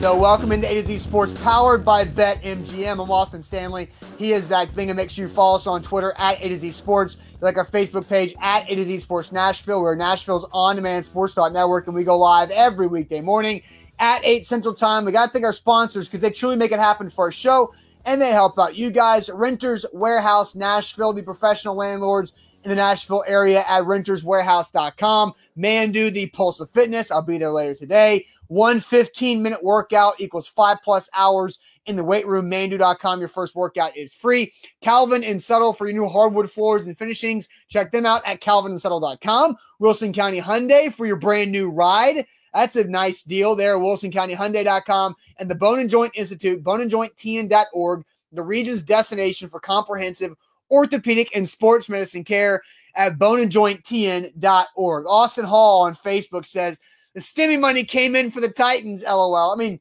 though. Welcome into A to Z Sports, powered by BetMGM. I'm Austin Stanley. He is Zach Bingham. Make sure you follow us on Twitter at A to Z Sports. Like our Facebook page at A to Z Sports Nashville. We're Nashville's on-demand sports network, and we go live every weekday morning at 8 Central Time. We got to thank our sponsors because they truly make it happen for our show, and they help out you guys. Renters Warehouse Nashville, the professional landlords in the Nashville area at renterswarehouse.com. Mandu, the Pulse of Fitness. I'll be there later today. One 15 minute workout equals five plus hours in the weight room. Mandu.com. Your first workout is free. Calvin and Settle for your new hardwood floors and finishings. Check them out at calvinandsettle.com. Wilson County Hyundai for your brand new ride. That's a nice deal there. WilsonCountyHyundai.com and the Bone and Joint Institute, boneandjointtn.org, the region's destination for comprehensive orthopedic and sports medicine care at boneandjointtn.org. Austin Hall on Facebook says, the stimmy money came in for the Titans, lol. I mean,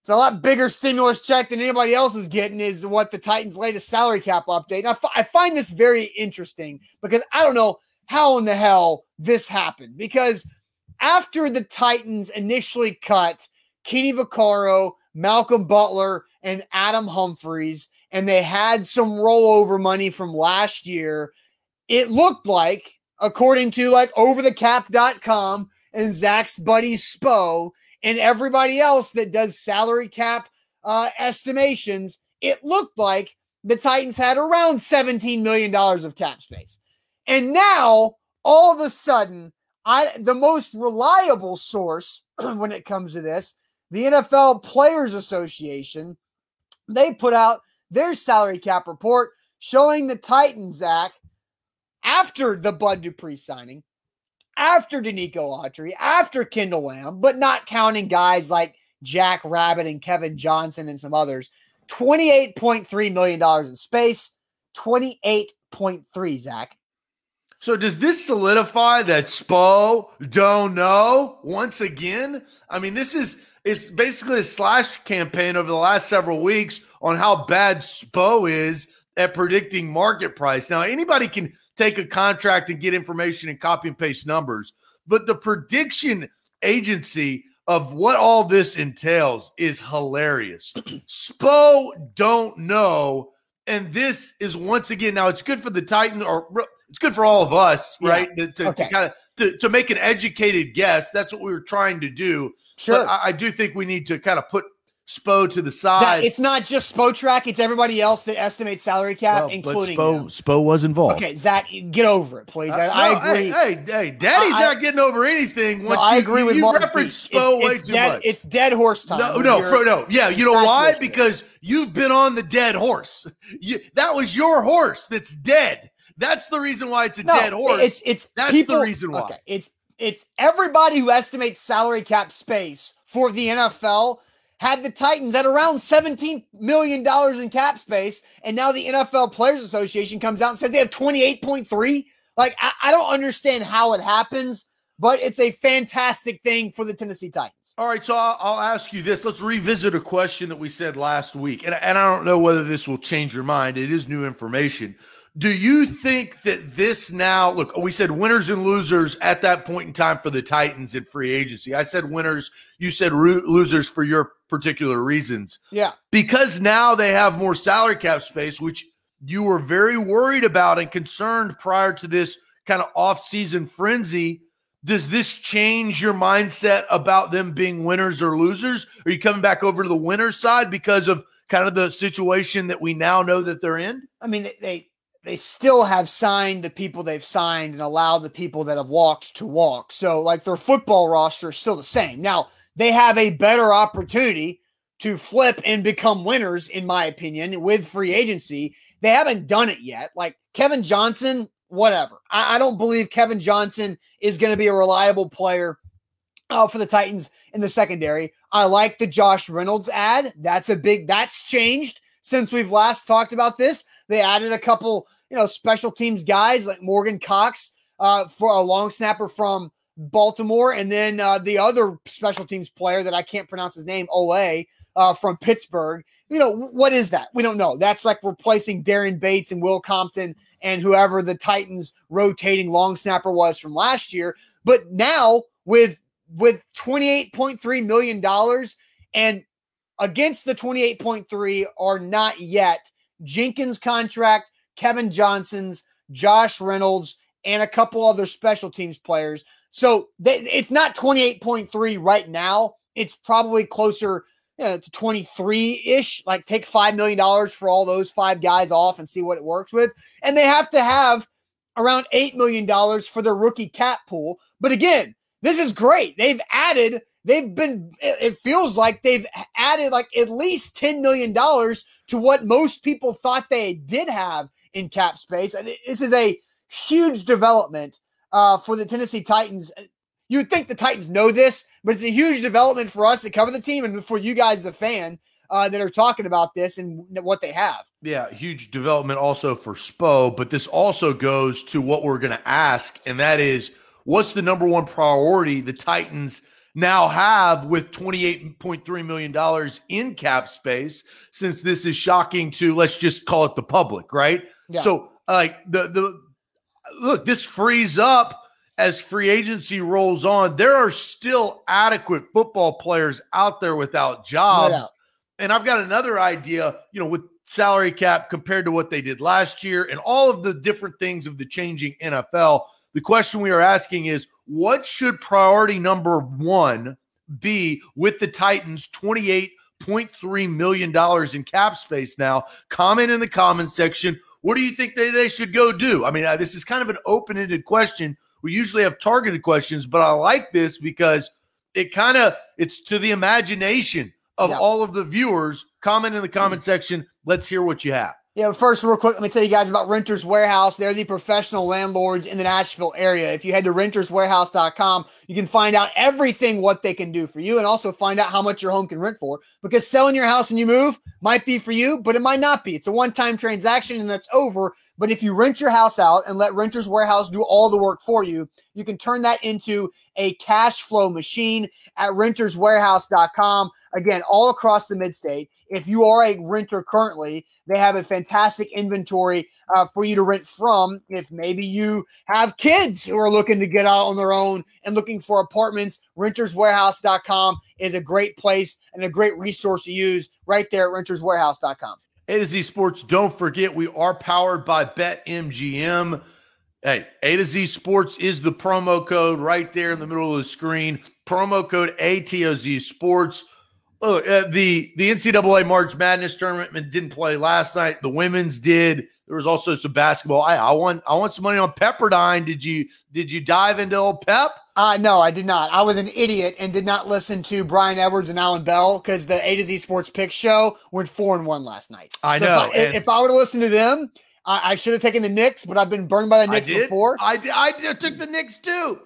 it's a lot bigger stimulus check than anybody else is getting, is what the Titans' latest salary cap update. I, f- I find this very interesting because I don't know how in the hell this happened. Because after the Titans initially cut Kenny Vaccaro, Malcolm Butler, and Adam Humphries, and they had some rollover money from last year, it looked like, according to like overthecap.com, and Zach's buddy Spo and everybody else that does salary cap uh, estimations, it looked like the Titans had around $17 million of cap space. And now, all of a sudden, I the most reliable source when it comes to this, the NFL Players Association, they put out their salary cap report showing the Titans, Zach, after the Bud Dupree signing, after Denico Autry, after Kendall Lamb, but not counting guys like Jack Rabbit and Kevin Johnson and some others. $28.3 million in space. 28.3, Zach. So does this solidify that Spo don't know once again? I mean, this is it's basically a slash campaign over the last several weeks on how bad Spo is at predicting market price. Now, anybody can take a contract and get information and copy and paste numbers. But the prediction agency of what all this entails is hilarious. Spo don't know. And this is once again, now it's good for the Titan, or it's good for all of us, yeah. right? To, to, okay. to kind of to, to make an educated guess. That's what we were trying to do. Sure. But I, I do think we need to kind of put Spo to the side. It's not just Spotrac; it's everybody else that estimates salary cap, well, including Spo. Them. Spo was involved. Okay, Zach, get over it, please. I, uh, no, I agree. Hey, hey, hey Daddy's I, not getting over anything. Once no, I agree you, with you Mark. reference Spo it's, way it's too dead, much. It's dead horse time. No, no, for, no. Yeah, you know why? Because you've been on the dead horse. You, that was your horse that's dead. That's the reason why it's a no, dead horse. It's it's that's people, the reason why. Okay, it's it's everybody who estimates salary cap space for the NFL had the Titans at around $17 million in cap space. And now the NFL Players Association comes out and says they have 28.3. Like, I, I don't understand how it happens, but it's a fantastic thing for the Tennessee Titans. All right. So I'll, I'll ask you this. Let's revisit a question that we said last week. And, and I don't know whether this will change your mind. It is new information. Do you think that this now, look, we said winners and losers at that point in time for the Titans in free agency. I said winners, you said ro- losers for your particular reasons. Yeah. Because now they have more salary cap space, which you were very worried about and concerned prior to this kind of off-season frenzy. Does this change your mindset about them being winners or losers? Are you coming back over to the winner side because of kind of the situation that we now know that they're in? I mean, they they still have signed the people they've signed and allowed the people that have walked to walk. So, like their football roster is still the same. Now, they have a better opportunity to flip and become winners, in my opinion, with free agency. They haven't done it yet. Like Kevin Johnson, whatever. I, I don't believe Kevin Johnson is going to be a reliable player uh, for the Titans in the secondary. I like the Josh Reynolds ad. That's a big, that's changed since we've last talked about this. They added a couple you know, special teams guys like Morgan Cox uh, for a long snapper from Baltimore, and then uh, the other special teams player that I can't pronounce his name, Ole, uh, from Pittsburgh. You know, what is that? We don't know. That's like replacing Daren Bates and Will Compton and whoever the Titans rotating long snapper was from last year. But now with with $28.3 million And against the 28.3 are not yet Jenkins contract, Kevin Johnson's, Josh Reynolds, and a couple other special teams players. So they, it's not 28.3 right now. It's probably closer you know, to 23 ish. Like take $5 million for all those five guys off and see what it works with. And they have to have around $8 million for their rookie cap pool. But again, this is great. They've added, they've been, it feels like they've added like at least $10 million to what most people thought they did have in cap space. And this is a huge development uh, for the Tennessee Titans. You would think the Titans know this, but it's a huge development for us to cover the team and for you guys, the fan, uh, that are talking about this and what they have. Yeah, huge development also for Spo, but this also goes to what we're going to ask, and that is what's the number one priority the Titans now have with $28.3 million in cap space, since this is shocking to, let's just call it the public, right? Yeah. So, like, the, the, look, this frees up as free agency rolls on. There are still adequate football players out there without jobs. and I've got another idea, you know, with salary cap compared to what they did last year and all of the different things of the changing NFL. The question we are asking is what should priority number one be with the Titans 28.3 million dollars in cap space now? Comment in the comment section. What do you think they, they should go do? I mean, uh, this is kind of an open ended question. We usually have targeted questions, but I like this because it kind of it's to the imagination of yeah. all of the viewers. Comment in the comment section. Let's hear what you have. Yeah, first, real quick, let me tell you guys about Renters Warehouse. They're the professional landlords in the Nashville area. If you head to renterswarehouse.com, you can find out everything what they can do for you and also find out how much your home can rent for. Because selling your house when you move might be for you, but it might not be. It's a one time transaction and that's over. But if you rent your house out and let Renters Warehouse do all the work for you, you can turn that into a cash flow machine at renterswarehouse.com. Again, all across the midstate. If you are a renter currently, they have a fantastic inventory uh, for you to rent from. If maybe you have kids who are looking to get out on their own and looking for apartments, renterswarehouse.com is a great place and a great resource to use right there at renterswarehouse.com. A to Z Sports, don't forget we are powered by BetMGM. Hey, A to Z Sports is the promo code right there in the middle of the screen. Promo code ATOZ Sports. Oh, uh, the the NCAA March Madness tournament didn't play last night. The women's did. There was also some basketball. I, I want I want some money on Pepperdine. Did you did you dive into old Pep? Uh no, I did not. I was an idiot and did not listen to Brian Edwards and Alan Bell because the A to Z Sports Pick Show went four and one last night. I so know. If I, if I would have listened to them, I, I, should have taken the Knicks, but I've been burned by the Knicks I before. I did. I did, took the Knicks too.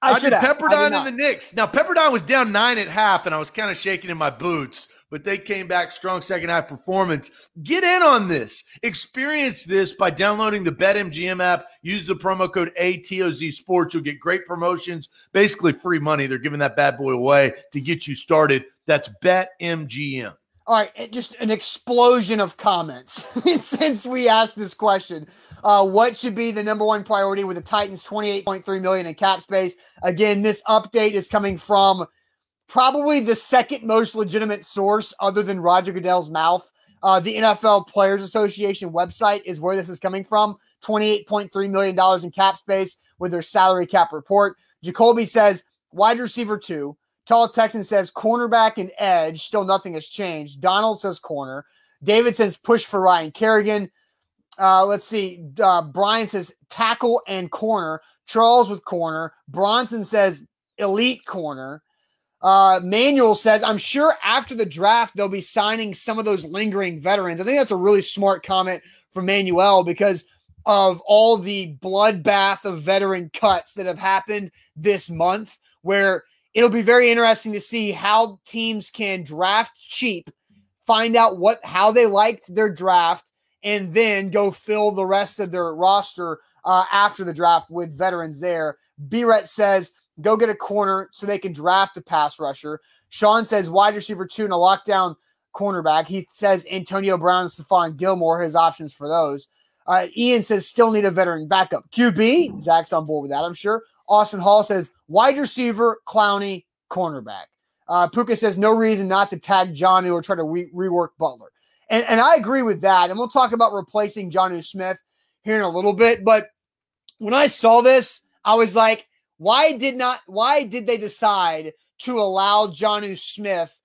I, I did Pepperdine and the Knicks. Now Pepperdine was down nine at half, and I was kind of shaking in my boots, but they came back strong second half performance. Get in on this. Experience this by downloading the BetMGM app. Use the promo code ATOZ Sports. You'll get great promotions, basically free money. They're giving that bad boy away to get you started. That's BetMGM. All right, just an explosion of comments since we asked this question. Uh, what should be the number one priority with the Titans 28.3 million in cap space? Again, this update is coming from probably the second most legitimate source other than Roger Goodell's mouth. Uh, the NFL Players Association website is where this is coming from. $28.3 million in cap space with their salary cap report. Jacoby says wide receiver two. Tall Texan says cornerback and edge. Still nothing has changed. Donald says corner. David says push for Ryan Kerrigan. Uh, let's see. Uh, Brian says tackle and corner. Charles with corner. Bronson says elite corner. Uh, Manuel says, I'm sure after the draft, they'll be signing some of those lingering veterans. I think that's a really smart comment from Manuel because of all the bloodbath of veteran cuts that have happened this month, where it'll be very interesting to see how teams can draft cheap, find out what how they liked their draft, and then go fill the rest of their roster uh, after the draft with veterans there. Biret says, go get a corner so they can draft a pass rusher. Sean says, wide receiver two and a lockdown cornerback. He says Antonio Brown and Stephon Gilmore, his options for those. Uh, Ian says, still need a veteran backup. QB, Zach's on board with that, I'm sure. Austin Hall says, wide receiver, Clowney, cornerback. Uh, Puka says no reason not to tag Jonnu or try to re- rework Butler. And, and I agree with that. And we'll talk about replacing Jonnu Smith here in a little bit. But when I saw this, I was like, why did not why did they decide to allow Jonnu Smith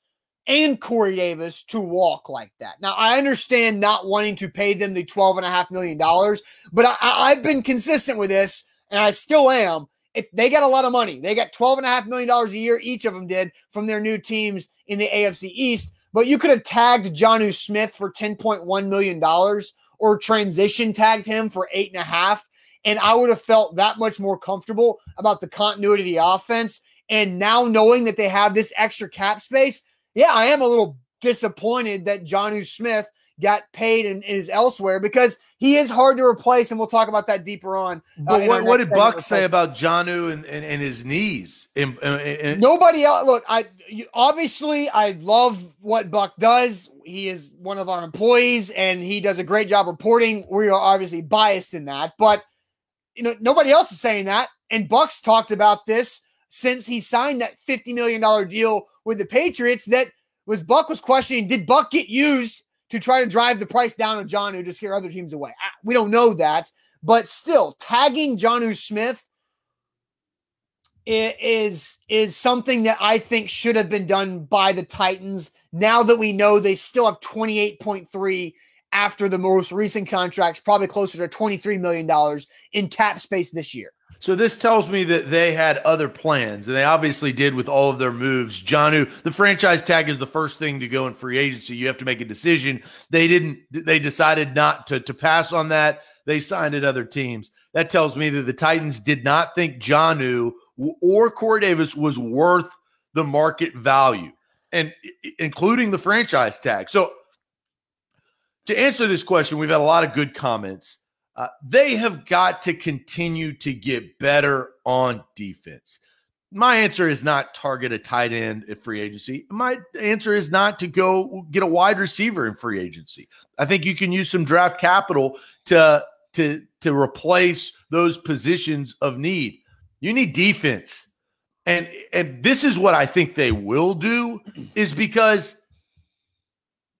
and Corey Davis to walk like that? Now I understand not wanting to pay them the twelve and a half million dollars, but I, I've been consistent with this, and I still am. If they got a lot of money, they got twelve and a half million dollars a year, each of them did from their new teams in the AFC East. But you could have tagged Jonnu Smith for $10.1 million or transition tagged him for eight and a half. And I would have felt that much more comfortable about the continuity of the offense. And now knowing that they have this extra cap space, yeah, I am a little disappointed that Jonnu Smith got paid and, and, is elsewhere because he is hard to replace, and we'll talk about that deeper on. Uh, but what, what did Buck say about Jonnu and, and, and, his knees? In, in, uh, uh, uh, Nobody else. Look, I obviously I love what Buck does. He is one of our employees, and he does a great job reporting. We are obviously biased in that, but you know nobody else is saying that. And Buck's talked about this since he signed that fifty million dollar deal with the Patriots. That was Buck was questioning: Did Buck get used? To try to drive the price down of Jonnu to scare other teams away. Ah, we don't know that, but still, tagging Jonnu Smith is is something that I think should have been done by the Titans. Now that we know they still have 28.3 after the most recent contracts, probably closer to 23 million dollars in cap space this year. So this tells me that they had other plans, and they obviously did with all of their moves. Jonnu, the franchise tag is the first thing to go in free agency. You have to make a decision. They didn't. They decided not to to pass on that. They signed at other teams. That tells me that the Titans did not think Jonnu or Corey Davis was worth the market value, and including the franchise tag. So to answer this question, we've had a lot of good comments. Uh, they have got to continue to get better on defense. My answer is not target a tight end at free agency. My answer is not to go get a wide receiver in free agency. I think you can use some draft capital to to to replace those positions of need. You need defense. And and this is what I think they will do is because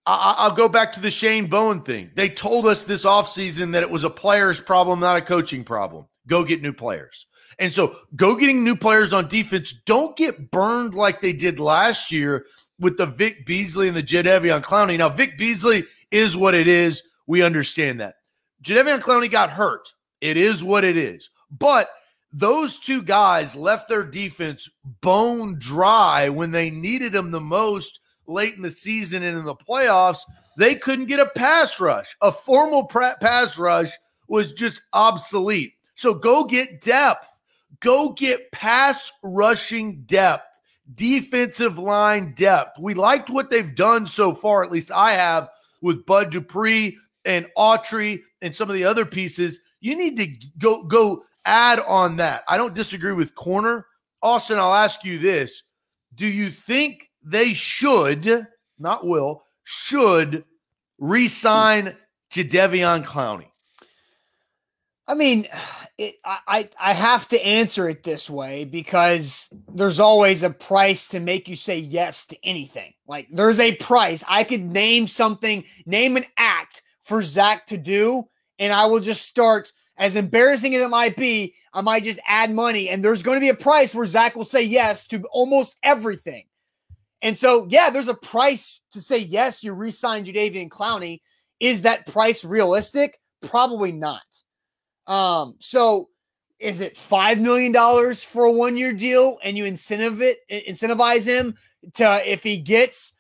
I, will go back to the Shane Bowen thing. They told us this offseason that it was a player's problem, not a coaching problem. Go get new players. And so go getting new players on defense. Don't get burned like they did last year with the Vic Beasley and the Jadeveon Clowney. Now, Vic Beasley is what it is. We understand that. Jadeveon Clowney got hurt. It is what it is. But those two guys left their defense bone dry when they needed them the most late in the season and in the playoffs, they couldn't get a pass rush. A formal pass rush was just obsolete. So go get depth. Go get pass rushing depth, defensive line depth. We liked what they've done so far, at least I have, with Bud Dupree and Autry and some of the other pieces. You need to go go add on that. I don't disagree with corner. Austin, I'll ask you this. Do you think they should, not will, should re-sign Jadeveon Clowney? I mean, it, I I have to answer it this way because there's always a price to make you say yes to anything. Like there's a price. I could name something, name an act for Zach to do, and I will just start. As embarrassing as it might be, I might just add money, and there's going to be a price where Zach will say yes to almost everything. And so, yeah, there's a price to say yes, you re-sign Jadeveon Clowney. Is that price realistic? Probably not. Um, so is it five million dollars for a one-year deal and you incentive it incentivize him to if he gets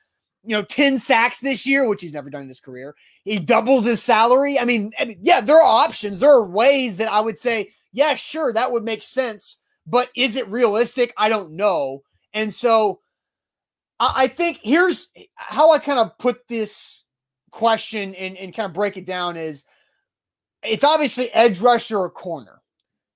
you know 10 sacks this year, which he's never done in his career, he doubles his salary. I mean, yeah, there are options. There are ways that I would say, yeah, sure, that would make sense. But is it realistic? I don't know. And so I think here's how I kind of put this question and, and kind of break it down is it's obviously edge rusher or corner.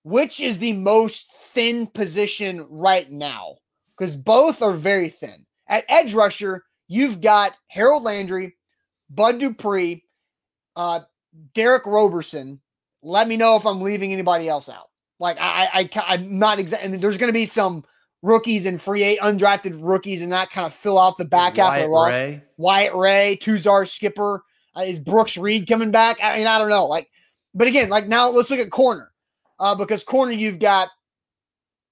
Which is the most thin position right now? Because both are very thin. At edge rusher, you've got Harold Landry, Bud Dupree, uh, Derick Roberson. Let me know if I'm leaving anybody else out. Like I, I, I am not exactly. There's going to be some rookies and free eight undrafted rookies and that kind of fill out the back half of the loss. Ray. Wyatt Ray, Tuzar Skipper, uh, is Brooks Reed coming back? I mean, I don't know. Like, but again, like now let's look at corner, uh, because corner you've got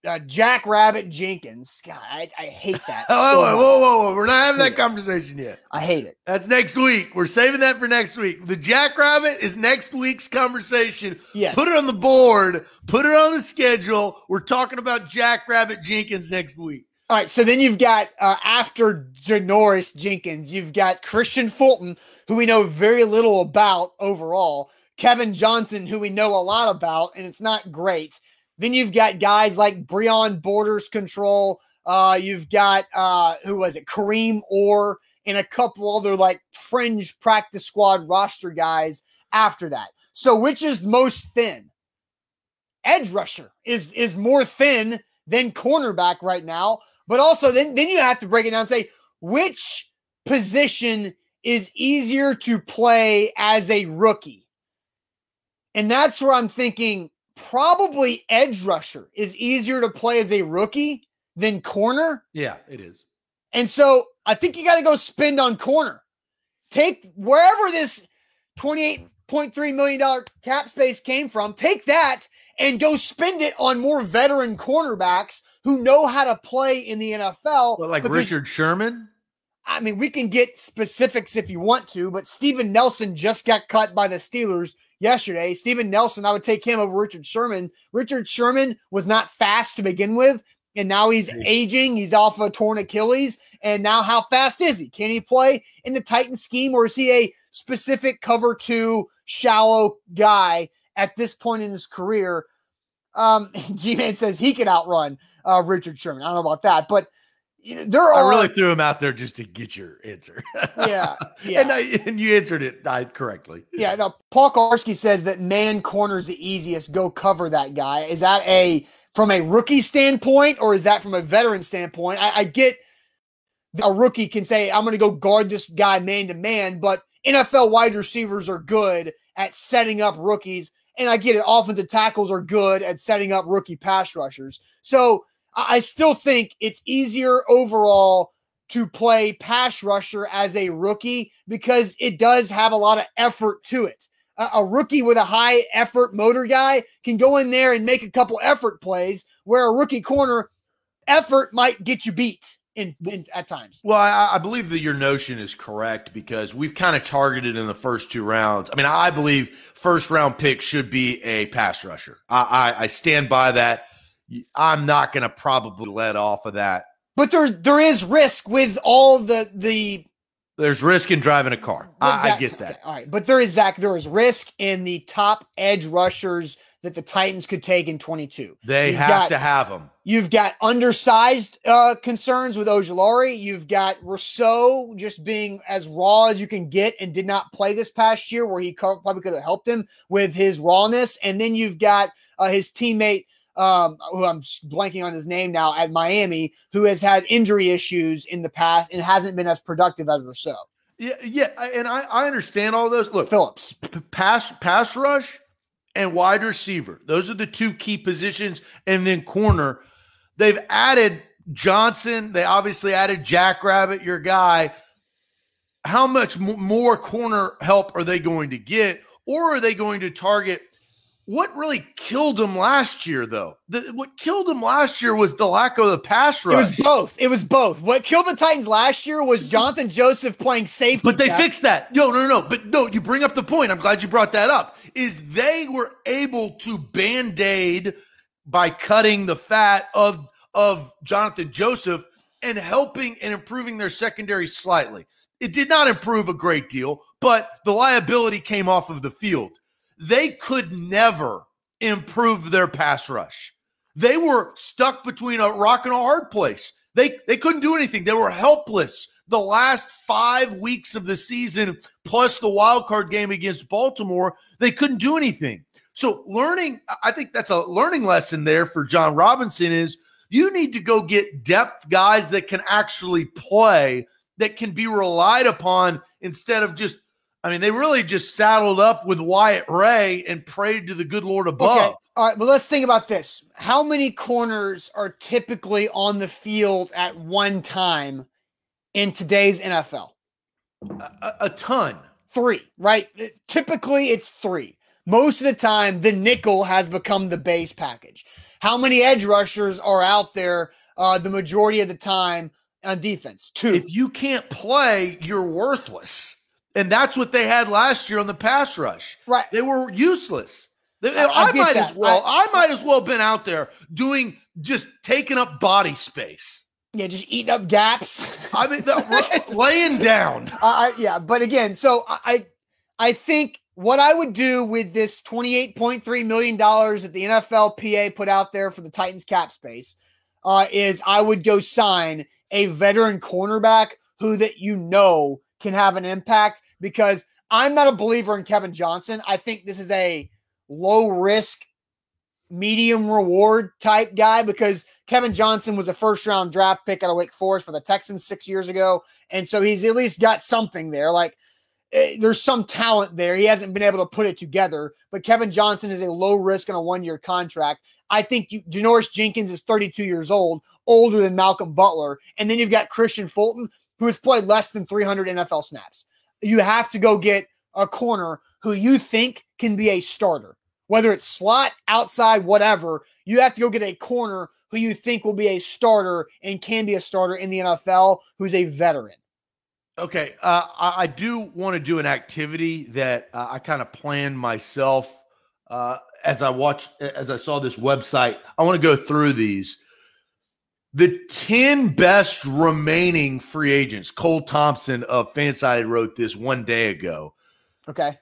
uh, Jack Rabbit Jenkins. God, I, I hate that. Oh, so whoa, whoa, whoa, whoa. We're not having that conversation yet. I hate it. That's next week. We're saving that for next week. The Jack Rabbit is next week's conversation. Yes. Put it on the board. Put it on the schedule. We're talking about Jack Rabbit Jenkins next week. All right, so then you've got uh, after Janoris Jenkins, you've got Kristian Fulton, who we know very little about overall. Kevin Johnson, who we know a lot about, and it's not great. Then you've got guys like Breon Borders Control. Uh, you've got uh, who was it? Kareem Orr and a couple other like fringe practice squad roster guys after that. So which is most thin? Edge rusher is is more thin than cornerback right now. But also then then you have to break it down and say which position is easier to play as a rookie. And that's where I'm thinking probably edge rusher is easier to play as a rookie than corner. Yeah, it is. And so I think you got to go spend on corner. Take wherever this $28.3 million cap space came from, take that and go spend it on more veteran cornerbacks who know how to play in the NFL. What, like because- Richard Sherman? I mean, we can get specifics if you want to, but Steven Nelson just got cut by the Steelers yesterday. Steven Nelson, I would take him over Richard Sherman. Richard Sherman was not fast to begin with, and now he's aging. He's off a torn Achilles. And now, how fast is he? Can he play in the Titan scheme, or is he a specific cover two shallow guy at this point in his career? Um, G Man says he could outrun uh, Richard Sherman. I don't know about that, but you know, there I really threw him out there just to get your answer. yeah, yeah. and, I, and you answered it I, correctly. Yeah, now Paul Kowarski says that man corner's the easiest. Go cover that guy. Is that a from a rookie standpoint or is that from a veteran standpoint? I, I get a rookie can say, I'm gonna go guard this guy man to man, but NFL wide receivers are good at setting up rookies. And I get it, offensive tackles are good at setting up rookie pass rushers. So I still think it's easier overall to play pass rusher as a rookie because it does have a lot of effort to it. A, a rookie with a high effort motor guy can go in there and make a couple effort plays, where a rookie corner effort might get you beat in, in at times. Well, I, I believe that your notion is correct because we've kind of targeted in the first two rounds. I mean, I believe first round pick should be a pass rusher. I, I, I stand by that. I'm not going to probably let off of that. But there there is risk with all the the There's risk in driving a car. I, I get that. okay, all right, but there is Zach. There is risk in the top edge rushers that the Titans could take in 22. They You've have got- to have them. You've got undersized uh, concerns with Ojulari. You've got Rousseau just being as raw as you can get and did not play this past year, where he probably could have helped him with his rawness. And then you've got uh, his teammate, um, who I'm blanking on his name now at Miami, who has had injury issues in the past and hasn't been as productive as Rousseau. Yeah, yeah, and I, I understand all those. Look, Phillips. p- pass pass rush and wide receiver. Those are the two key positions, and then corner. They've added Johnson. They obviously added Jackrabbit, your guy. How much m- more corner help are they going to get, or are they going to target? What really killed them last year, though? The, what killed them last year was the lack of the pass rush. It was both. It was both. What killed the Titans last year was Johnathan Joseph playing safety. But they fixed that. No, no, no. But no, you bring up the point. I'm glad you brought that up. Is they were able to band aid by cutting the fat of of Johnathan Joseph and helping and improving their secondary slightly. It did not improve a great deal, but the liability came off of the field. They could never improve their pass rush. They were stuck between a rock and a hard place. They they couldn't do anything. They were helpless the last five weeks of the season, plus the wild card game against Baltimore. They couldn't do anything. So learning, I think that's a learning lesson there for Jon Robinson is you need to go get depth guys that can actually play, that can be relied upon instead of just I mean, they really just saddled up with Wyatt Ray and prayed to the good Lord above. Okay. All right, but let's think about this. How many corners are typically on the field at one time in today's NFL? A, a ton. Three, right? Typically, it's three. Most of the time, the nickel has become the base package. How many edge rushers are out there uh, the majority of the time on defense? Two. If you can't play, you're worthless. And that's what they had last year on the pass rush. Right. They were useless. They, I, I, I might that. as well. I, I might as well have been out there doing just taking up body space. Yeah, just eating up gaps. I mean, the, laying down. Uh, yeah, but again, so I, I think what I would do with this twenty-eight point three million dollars that the NFLPA put out there for the Titans cap space uh, is I would go sign a veteran cornerback who that you know can have an impact because I'm not a believer in Kevin Johnson. I think this is a low risk, medium reward type guy because Kevin Johnson was a first round draft pick out of Wake Forest for the Texans six years ago. And so he's at least got something there. Like eh, there's some talent there. He hasn't been able to put it together, but Kevin Johnson is a low risk on a one year contract. I think you, Janoris Jenkins is 32 years old, older than Malcolm Butler. And then you've got Kristian Fulton, who has played less than 300 NFL snaps. You have to go get a corner who you think can be a starter, whether it's slot, outside, whatever. You have to go get a corner who you think will be a starter and can be a starter in the NFL who's a veteran. Okay. Uh, I, do want to do an activity that uh, I kind of planned myself uh, as I watched, as I saw this website. I want to go through these the 10 best remaining free agents, Cole Thompson of Fansided wrote this one day ago. Okay.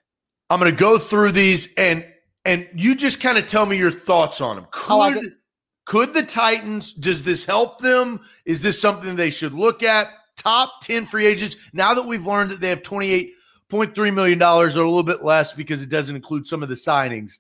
I'm going to go through these and and you just kind of tell me your thoughts on them. Could, like could the Titans, does this help them? Is this something they should look at? Top 10 free agents. Now that we've learned that they have $28.3 million or a little bit less because it doesn't include some of the signings.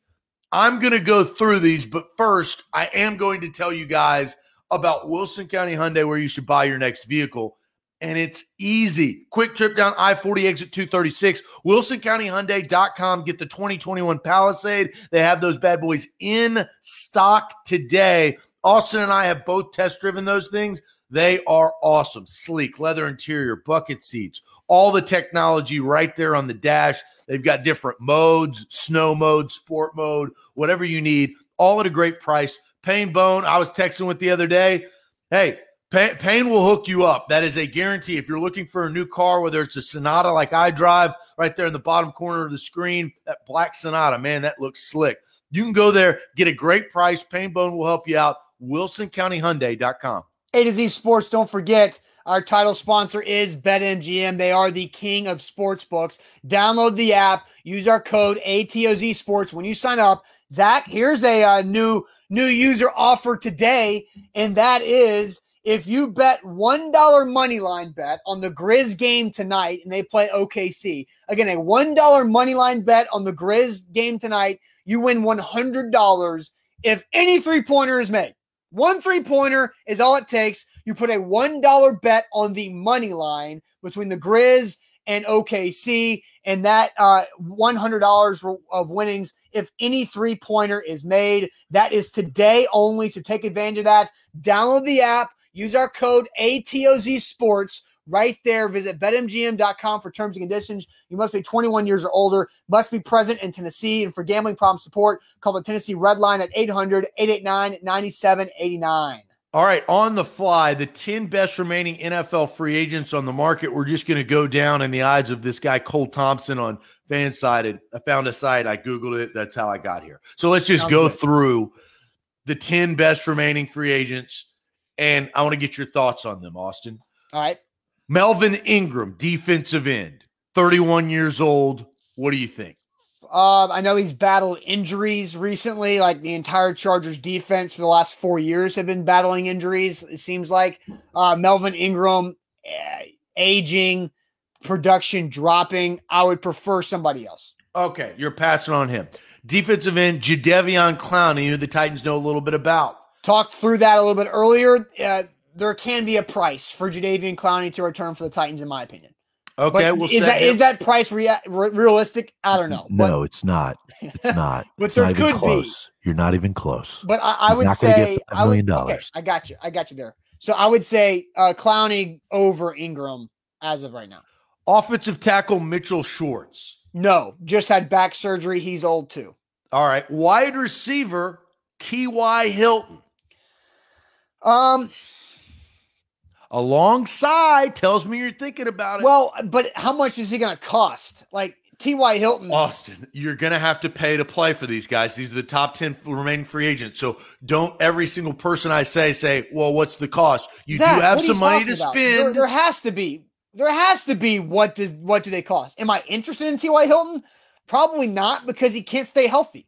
I'm going to go through these, but first, I am going to tell you guys about Wilson County Hyundai where you should buy your next vehicle. And it's easy. Quick trip down I 40 exit 236. WilsonCountyHyundai.com. Get the 2021 Palisade. They have those bad boys in stock today. Austin and I have both test driven those things. They are awesome. Sleek, leather interior, bucket seats, all the technology right there on the dash. They've got different modes, snow mode, sport mode, whatever you need, all at a great price. Payne Bone, I was texting with the other day. Hey, Payne will hook you up. That is a guarantee. If you're looking for a new car, whether it's a Sonata like I drive, right there in the bottom corner of the screen, that black Sonata, man, that looks slick. You can go there, get a great price. Payne Bone will help you out. WilsonCountyHyundai.com. A to Z Sports. Don't forget our title sponsor is BetMGM. They are the king of sports books. Download the app. Use our code ATOZ Sports when you sign up. Zach, here's a uh, new new user offer today, and that is if you bet $1 money line bet on the Grizz game tonight and they play OKC, again, a $1 money line bet on the Grizz game tonight, you win $100 if any three pointer is made. One three pointer is all it takes. You put a $1 bet on the money line between the Grizz and OKC, and that uh, $100 of winnings if any three pointer is made. That is today only. So take advantage of that. Download the app, use our code ATOZ Sports right there. Visit betmgm.com for terms and conditions. You must be 21 years or older, must be present in Tennessee. And for gambling problem support, call the Tennessee Red Line at 800 889 9789. All right, on the fly, the 10 best remaining NFL free agents on the market. We're just going to go down in the eyes of this guy, Cole Thompson, on Fansided. I found a site, I Googled it. That's how I got here. So let's just go through the 10 best remaining free agents, and I want to get your thoughts on them, Austin. All right. Melvin Ingram, defensive end, 31 years old. What do you think? Uh, I know he's battled injuries recently. Like the entire Chargers defense for the last four years have been battling injuries. It seems like uh, Melvin Ingram uh, aging, production dropping. I would prefer somebody else. Okay, you're passing on him. Defensive end Jadeveon Clowney, who the Titans know a little bit about. Talked through that a little bit earlier. Uh, there can be a price for Jadeveon Clowney to return for the Titans, in my opinion. Okay, But we'll is set that him- is that price rea- re- realistic? I don't know. No, it's not. It's not. But it's there not even could be. close. You're not even close. But, but I, I would not say a I would, million okay, dollars. I got you. I got you there. So I would say uh, Clowney over Ingram as of right now. Offensive tackle Mitchell Schwartz. No, just had back surgery. He's old too. All right, wide receiver T.Y. Hilton. Um. Alongside tells me you're thinking about it. Well, but how much is he going to cost? Like T.Y. Hilton. Austin, you're going to have to pay to play for these guys. These are the top 10 remaining free agents. So don't every single person I say say, well, what's the cost? You Zach, do have some money to about? There, spend. there has to be. There has to be. What does what do they cost? Am I interested in T.Y. Hilton? Probably not because he can't stay healthy,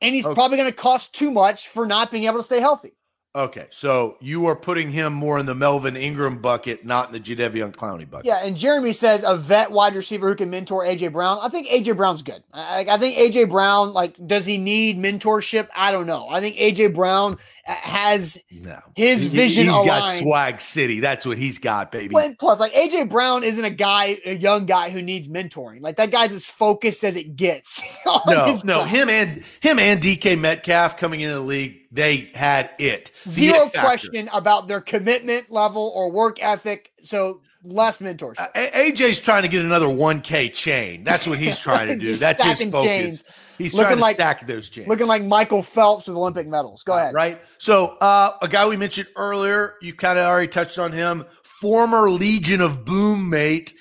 and he's Okay. probably going to cost too much for not being able to stay healthy. Okay, so you are putting him more in the Melvin Ingram bucket, not in the Jadeveon Clowney bucket. Yeah, and Jeremy says a vet wide receiver who can mentor AJ Brown. I think AJ Brown's good. I, I think AJ Brown, like, does he need mentorship? I don't know. I think AJ Brown uh, has No. his He- vision He's got swag city. That's what he's got, baby. And plus, like AJ Brown isn't a guy, a young guy who needs mentoring. Like that guy's as focused as it gets. on no, no, him and him and DK Metcalf coming into the league, they had it. Zero it question about their commitment level or work ethic. So less mentorship. Uh, AJ's trying to get another 1K chain. That's what he's trying to do. That's his focus. chains. He's Looking trying to like- stack those chains. Looking like Michael Phelps with Olympic medals. Go Uh, ahead. Right. So, uh, a guy we mentioned earlier, you kind of already touched on him, former Legion of Boom mate,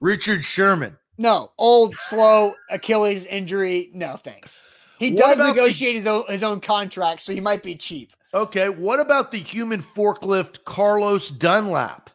Richard Sherman. No, old, slow, Achilles injury. No, thanks. He does about the- negotiate his own his own contract, so he might be cheap. Okay. What about the human forklift, Carlos Dunlap?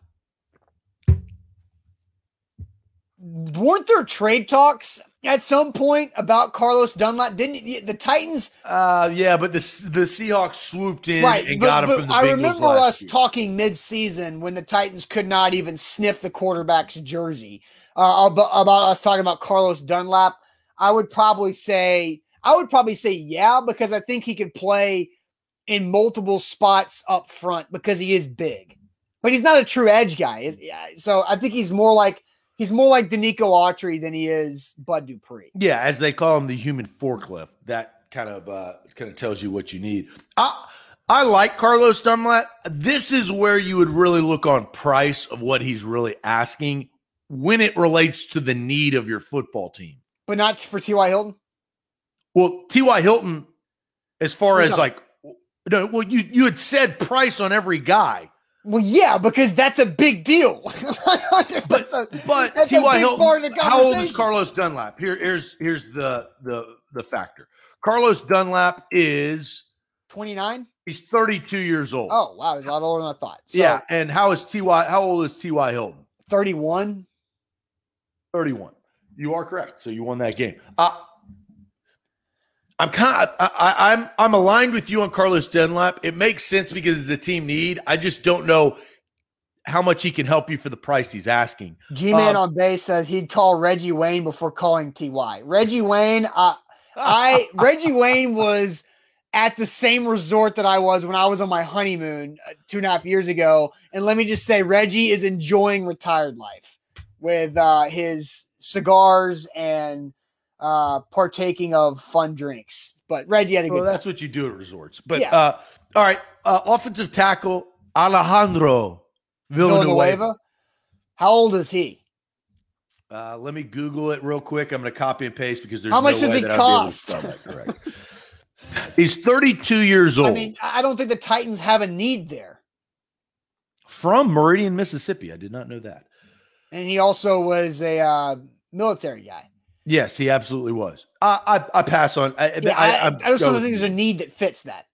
Weren't there trade talks at some point about Carlos Dunlap? Didn't the Titans? Uh, yeah, but the the Seahawks swooped in right, and but- got him but from the I Bengals remember us year. talking mid-season when the Titans could not even sniff the quarterback's jersey. Uh, about, about us talking about Carlos Dunlap, I would probably say I would probably say yeah because I think he could play in multiple spots up front because he is big, but he's not a true edge guy. So I think he's more like he's more like Denico Autry than he is Bud Dupree. Yeah, as they call him, the human forklift. That kind of uh, kind of tells you what you need. I I like Carlos Dunlap. This is where you would really look on price of what he's really asking when it relates to the need of your football team. But not for T.Y. Hilton. Well, T.Y. Hilton, as far as like, no, well, you you had said price on every guy, Well, yeah, because that's a big deal. but a- but T.Y. Hilton, part of the how old is. Carlos Dunlap? Here, here's here's the the the factor. Carlos Dunlap is 29? he's 32 years old. Oh, wow. He's a lot older than I thought. So, yeah, and how is Ty? How old is Ty Hilton? 31. 31. You are correct. So you won that game. Uh, I'm kind of I, I, I'm I'm aligned with you on Carlos Dunlap. It makes sense because it's a team need. I just don't know how much he can help you for the price he's asking. G Man Um, on base says he'd call Reggie Wayne before calling TY. Reggie Wayne, uh, I Reggie Wayne was at the same resort that I was when I was on my honeymoon uh, two and a half years ago. And let me just say, Reggie is enjoying retired life with uh, his cigars and uh, partaking of fun drinks. But Reggie had a well, good time. that's what you do at resorts. But Yeah. uh, all right, uh, offensive tackle Alejandro Villanueva. Villanueva. How old is he? Uh, let me Google it real quick. I'm going to copy and paste because there's How much no does way it that I'll be able to cost? He's 32 years old I mean, I don't think the Titans have a need there. from Meridian, Mississippi. I did not know that. And he also was a uh, military guy. Yes, he absolutely was. I I, I pass on. I, Yeah, I, I, I, just don't think there's a need that fits that.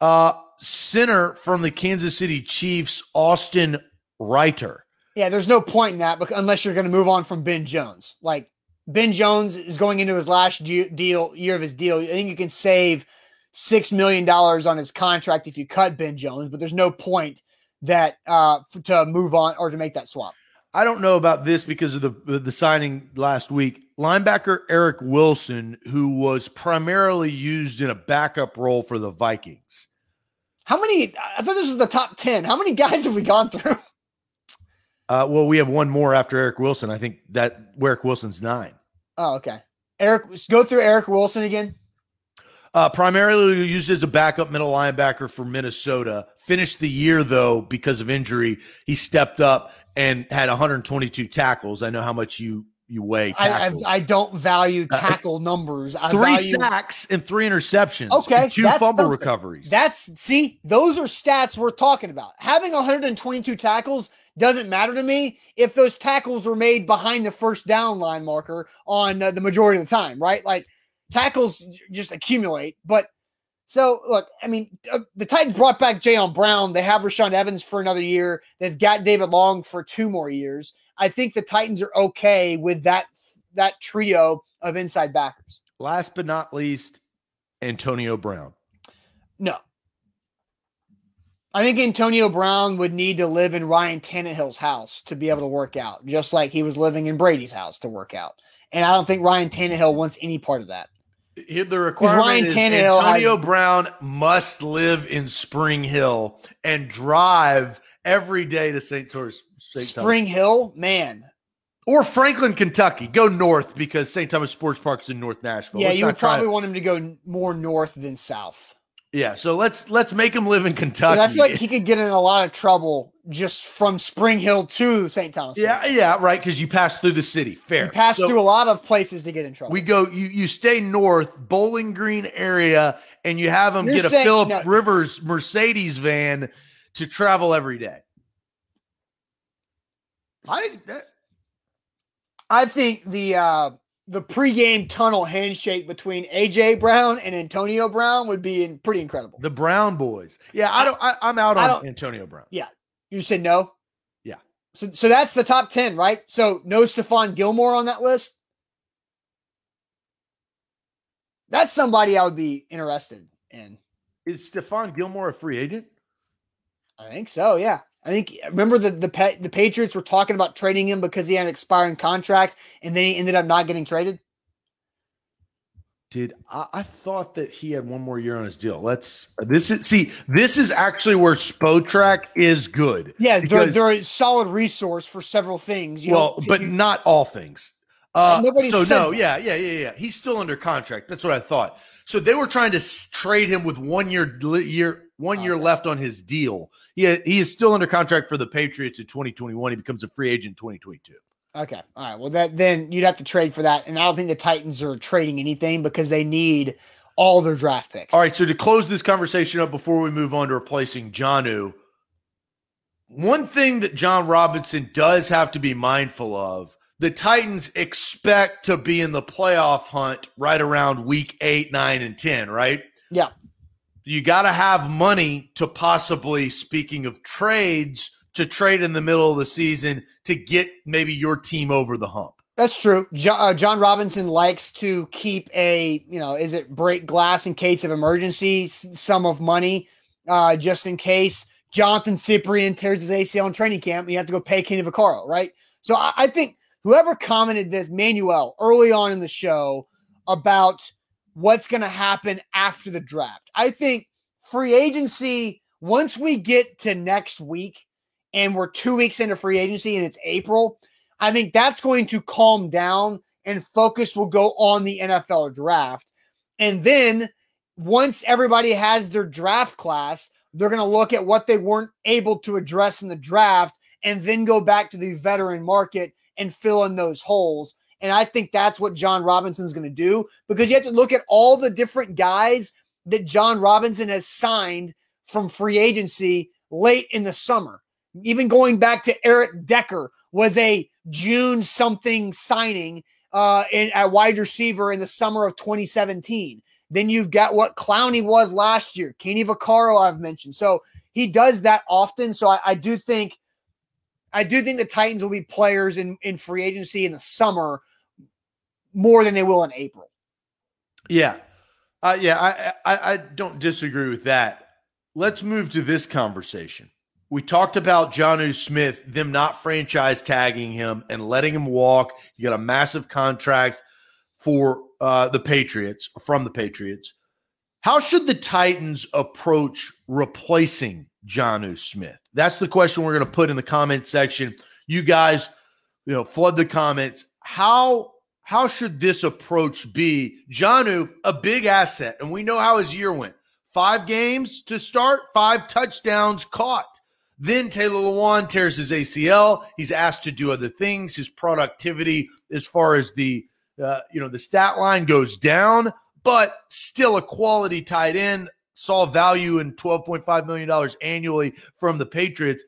uh, center from the Kansas City Chiefs, Austin Reiter. Yeah, there's no point in that because unless you're going to move on from Ben Jones. Like Ben Jones is going into his last de- deal year of his deal. I think you can save six million dollars on his contract if you cut Ben Jones, but there's no point that uh f- to move on or to make that swap. I don't know about this because of the the signing last week. Linebacker Eric Wilson, who was primarily used in a backup role for the Vikings. How many? I thought this was the top ten. How many guys have we gone through? Uh, well, we have one more after Eric Wilson. I think that Eric Wilson's nine. Oh, okay. Eric, go through Eric Wilson again. Uh, primarily used as a backup middle linebacker for Minnesota. Finished the year though because of injury. He stepped up and had 122 tackles. I know how much you you weigh. I, I, I don't value uh, tackle uh, numbers. I three value... sacks and three interceptions. Okay, two fumble something. recoveries. That's see, those are stats we're talking about. Having 122 tackles doesn't matter to me if those tackles were made behind the first down line marker on uh, the majority of the time, right? Like tackles just accumulate. But so look, I mean, uh, the Titans brought back Jayon Brown. They have Rashaan Evans for another year. They've got David Long for two more years. I think the Titans are okay with that that trio of inside backers. Last but not least, Antonio Brown. No. I think Antonio Brown would need to live in Ryan Tannehill's house to be able to work out, just like he was living in Brady's house to work out. And I don't think Ryan Tannehill wants any part of that. Here, the requirement Ryan is Tannehill Antonio has, Brown must live in Spring Hill and drive every day to St. Thomas. Spring Thomas. Hill, man. Or Franklin, Kentucky. Go north because St. Thomas Sports Park is in North Nashville. Yeah, let's you would probably to... want him to go more north than south. Yeah, so let's let's make him live in Kentucky. I feel like he could get in a lot of trouble just from Spring Hill to St. Thomas. Yeah, yeah, right. Because you pass through the city. Fair. You pass so through a lot of places to get in trouble. We go. You you stay north, Bowling Green area, and you have them You're get saying, a Philip no, Rivers Mercedes van to travel every day. I that, I think the uh the pregame tunnel handshake between AJ Brown and Antonio Brown would be in, pretty incredible. The Brown boys. Yeah, I don't. I, am out on Antonio Brown. Yeah, you said no. Yeah. So, so that's the top ten, right? So no Stephon Gilmore on that list. That's somebody I would be interested in. Is Stephon Gilmore a free agent? I think so. Yeah. I think remember the the the Patriots were talking about trading him because he had an expiring contract, and then he ended up not getting traded. Did I, I, thought that he had one more year on his deal? Let's this is see this is actually where Spotrac is good. Yeah, they're, they're a solid resource for several things. You well, but you, not all things. Uh, nobody so no, that. yeah, yeah, yeah, yeah. He's still under contract. That's what I thought. So they were trying to trade him with one year year one year oh, left on his deal. He, he is still under contract for the Patriots in 2021. He becomes a free agent in 2022. Okay. All right. Well, that then you'd have to trade for that. And I don't think the Titans are trading anything because they need all their draft picks. All right. So to close this conversation up before we move on to replacing Jonnu, one thing that Jon Robinson does have to be mindful of the Titans expect to be in the playoff hunt right around week eight, nine, and 10, right? Yeah you got to have money to possibly, speaking of trades, to trade in the middle of the season to get maybe your team over the hump. That's true. Uh, Jon Robinson likes to keep a, you know, is it break glass in case of emergency, sum of money, uh, just in case Johnathan Cyprien tears his ACL in training camp. You have to go pay Kenny Vaccaro, right? So I, I think whoever commented this, Manuel, early on in the show about what's going to happen after the draft. I think free agency, once we get to next week and we're two weeks into free agency and it's April, I think that's going to calm down and focus will go on the NFL draft. And then once everybody has their draft class, they're going to look at what they weren't able to address in the draft and then go back to the veteran market and fill in those holes. And I think that's what Jon Robinson's going to do because you have to look at all the different guys that Jon Robinson has signed from free agency late in the summer. Even going back to Eric Decker was a June something signing uh, in, at wide receiver in the summer of 2017. Then you've got what Clowney was last year, Kenny Vaccaro, I've mentioned. So he does that often. So I, I do think I do think the Titans will be players in, in free agency in the summer more than they will in April. Yeah. Uh, yeah, I, I, I don't disagree with that. Let's move to this conversation. We talked about Jonnu Smith, them not franchise tagging him and letting him walk. You got a massive contract for uh, the Patriots, from the Patriots. How should the Titans approach replacing Jonnu Smith? That's the question we're going to put in the comment section. you guys, you know, flood the comments. How how should this approach be? Jonnu, a big asset, and we know how his year went. Five games to start, five touchdowns caught. Then Taylor Lewan tears his ACL. He's asked to do other things. His productivity, as far as the uh, you know the stat line, goes down, but still a quality tight end. Saw value in twelve point five million dollars annually from the Patriots.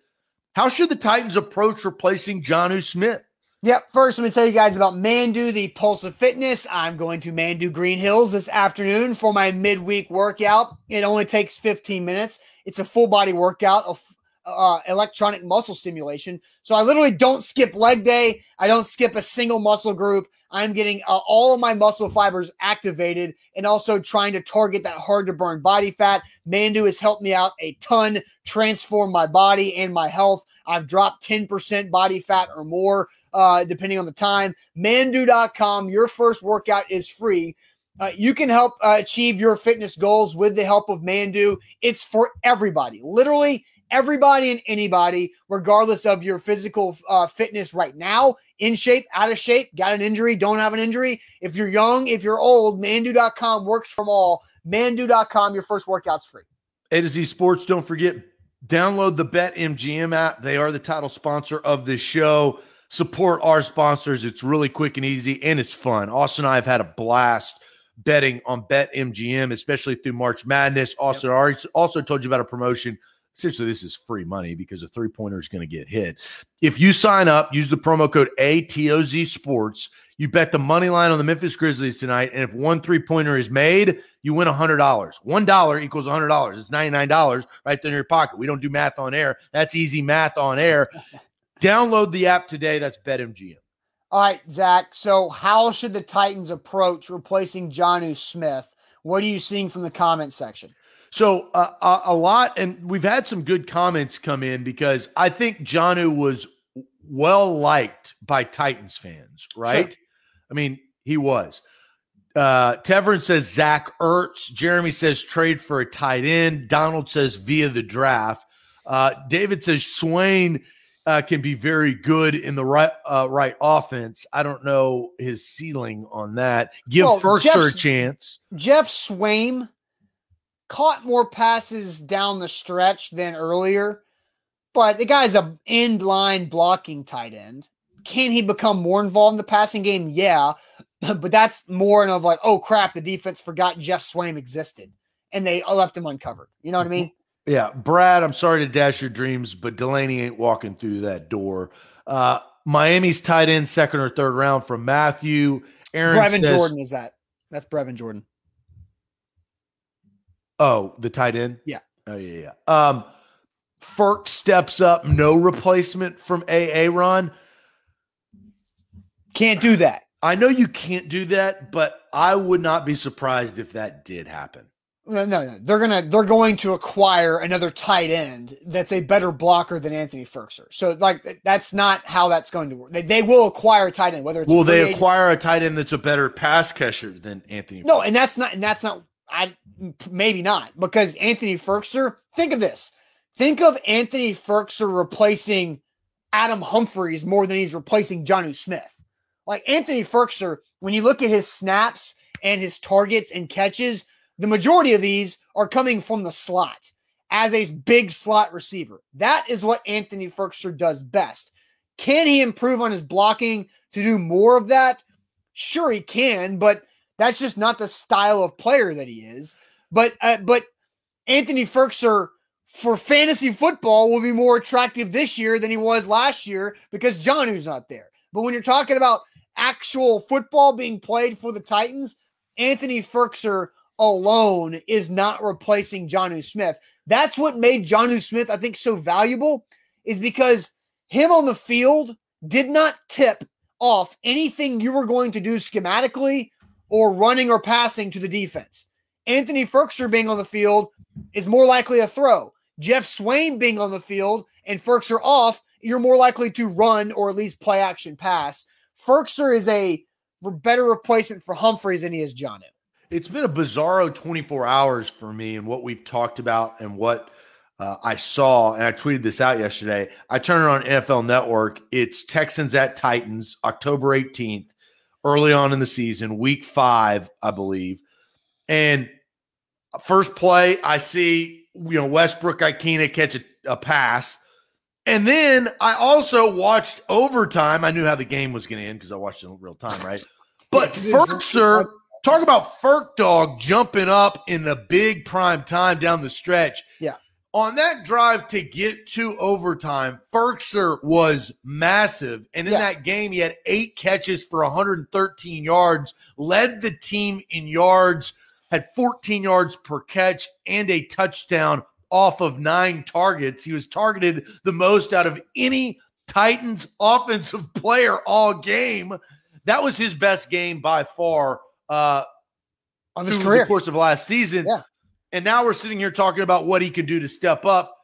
How should the Titans approach replacing Jonnu Smith? Yep. First, going to tell you guys about Manduu, the Pulse of Fitness. I'm going to Manduu Green Hills this afternoon for my midweek workout. It only takes 15 minutes. It's a full body workout of uh, electronic muscle stimulation. So I literally don't skip leg day. I don't skip a single muscle group. I'm getting uh, all of my muscle fibers activated and also trying to target that hard to burn body fat. Manduu has helped me out a ton, transform my body and my health. I've dropped 10% body fat or more uh, depending on the time. Manduu.com, your first workout is free. Uh, you can help uh, achieve your fitness goals with the help of Manduu. It's for everybody, literally everybody and anybody, regardless of your physical uh, fitness right now, in shape, out of shape, got an injury, don't have an injury. If you're young, if you're old, Manduu.com works from all. Manduu.com, your first workout's free. A to Z Sports, don't forget, download the BetMGM app. They are the title sponsor of this show support our sponsors. It's really quick and easy and it's fun. Austin and I have had a blast betting on BetMGM, especially through March Madness. Austin yep. also told you about a promotion. Essentially, this is free money because a three pointer is going to get hit. If you sign up, use the promo code ATOZ Sports. You bet the money line on the Memphis Grizzlies tonight. And if one three pointer is made, you win $100. $1 equals $100. It's $99 right there in your pocket. We don't do math on air. That's easy math on air. Download the app today. That's BetMGM. All right, Zach. So, how should the Titans approach replacing Jonnu Smith? What are you seeing from the comment section? So, uh, a, a lot, and we've had some good comments come in because I think Jonnu was well liked by Titans fans, right? Sure. I mean, he was. Uh, says Zach Ertz. Jeremy says trade for a tight end. Donald says via the draft. Uh, David says Swaim uh, can be very good in the right uh, right offense. I don't know his ceiling on that. Give well, Firkser a chance. Jeff Swaim caught more passes down the stretch than earlier, but the guy's a end line blocking tight end. Can he become more involved in the passing game? Yeah, but that's more of like, oh crap, the defense forgot Jeff Swaim existed and they left him uncovered. You know what I mean? Yeah, Brad, I'm sorry to dash your dreams, but Delanie ain't walking through that door. Uh, Miami's tight end, second or third round from Matthew. Aaron Brevin says, Jordan is that? That's Brevin Jordan. Oh, the tight end. Yeah. Oh yeah, yeah. Um, Ferk steps up, no replacement from AA Ron. Can't do that. I know you can't do that, but I would not be surprised if that did happen. No, no, no, they're gonna they're going to acquire another tight end that's a better blocker than Anthony Firkser. So like that's not how that's going to work. They, they will acquire a tight end, whether it's will they agent. acquire a tight end that's a better pass catcher than Anthony? No, and that's not and that's not I maybe not because Anthony Firkser. Think of this. Think of Anthony Firkser replacing Adam Humphries more than he's replacing Jonnu Smith. Like Anthony Firkser, when you look at his snaps and his targets and catches the majority of these are coming from the slot as a big slot receiver. That is what Anthony Firkser does best. Can he improve on his blocking to do more of that? Sure, he can, but that's just not the style of player that he is. But uh, but Anthony Firkser for fantasy football will be more attractive this year than he was last year because Jonnu's not there. But when you're talking about actual football being played for the Titans, Anthony Firkser alone is not replacing Jonnu Smith. That's what made Jonnu Smith, I think, so valuable, is because him on the field did not tip off anything you were going to do schematically or running or passing to the defense. Anthony Firkser being on the field is more likely a throw. Jeff Swaim being on the field and Firkser off, you're more likely to run or at least play action pass. Firkser is a better replacement for Humphries than he is Jonnu it's been a bizarro 24 hours for me and what we've talked about and what uh, I saw, and I tweeted this out yesterday. I turned it on NFL Network. It's Texans at Titans, October 18th, early on in the season, week five, I believe. And first play, I see, you know, Westbrook Ikhine catch a, a pass. And then I also watched overtime. I knew how the game was going to end because I watched it in real time, right? But Firkser, talk about Ferk Dog jumping up in the big prime time down the stretch. Yeah on that drive to get to overtime, Firkser was massive. And in yeah. that game, he had eight catches for 113 yards, led the team in yards, had 14 yards per catch, and a touchdown off of nine targets. He was targeted the most out of any Titans offensive player all game. That was his best game by far. Uh, on his career, the course of last season. Yeah. And now we're sitting here talking about what he can do to step up.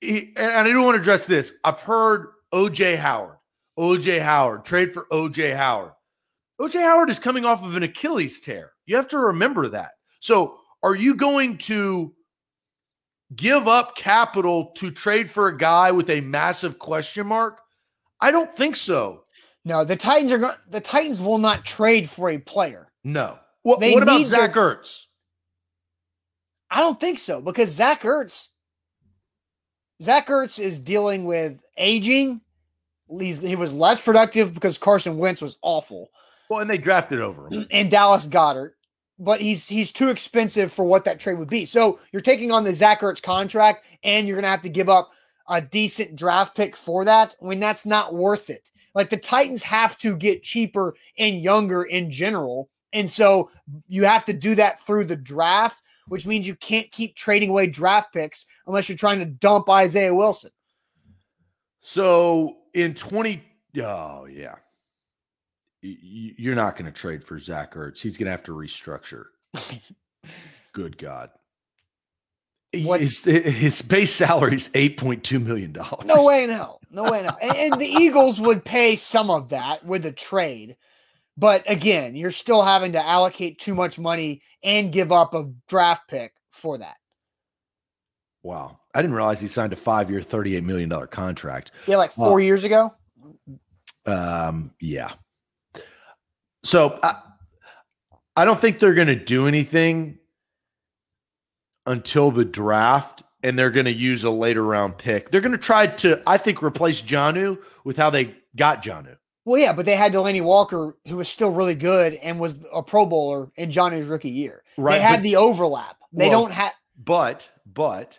He, and I do want to address this. I've heard OJ Howard, OJ Howard, trade for OJ Howard. OJ Howard is coming off of an Achilles tear. You have to remember that. So, are you going to give up capital to trade for a guy with a massive question mark? I don't think so. No, the Titans are going. The Titans will not trade for a player. No. What, what about Zach their, Ertz? I don't think so because Zach Ertz, Zach Ertz is dealing with aging. He's, he was less productive because Carson Wentz was awful. Well, and they drafted over him. And Dallas Goedert, But he's he's too expensive for what that trade would be. So you're taking on the Zach Ertz contract, and you're gonna have to give up a decent draft pick for that. when that's not worth it. Like the Titans have to get cheaper and younger in general. And so you have to do that through the draft which means you can't keep trading away draft picks unless you're trying to dump Isaiah Wilson. So in 20, oh, yeah. You're not going to trade for Zach Ertz. He's going to have to restructure. Good God. His, his base salary is $8.2 million. No way no. No way no. and, and the Eagles would pay some of that with a trade. But again, you're still having to allocate too much money and give up a draft pick for that. Wow. I didn't realize he signed a five year, $38 million contract. Yeah, like four uh, years ago. Um, yeah. So I, I don't think they're going to do anything until the draft and they're going to use a later round pick. They're going to try to, I think, replace Jonnu with how they got Jonnu. Well, yeah, but they had Delanie Walker, who was still really good and was a Pro Bowler in Jonnu's rookie year. Right. They had but, the overlap. They well, don't have. But, but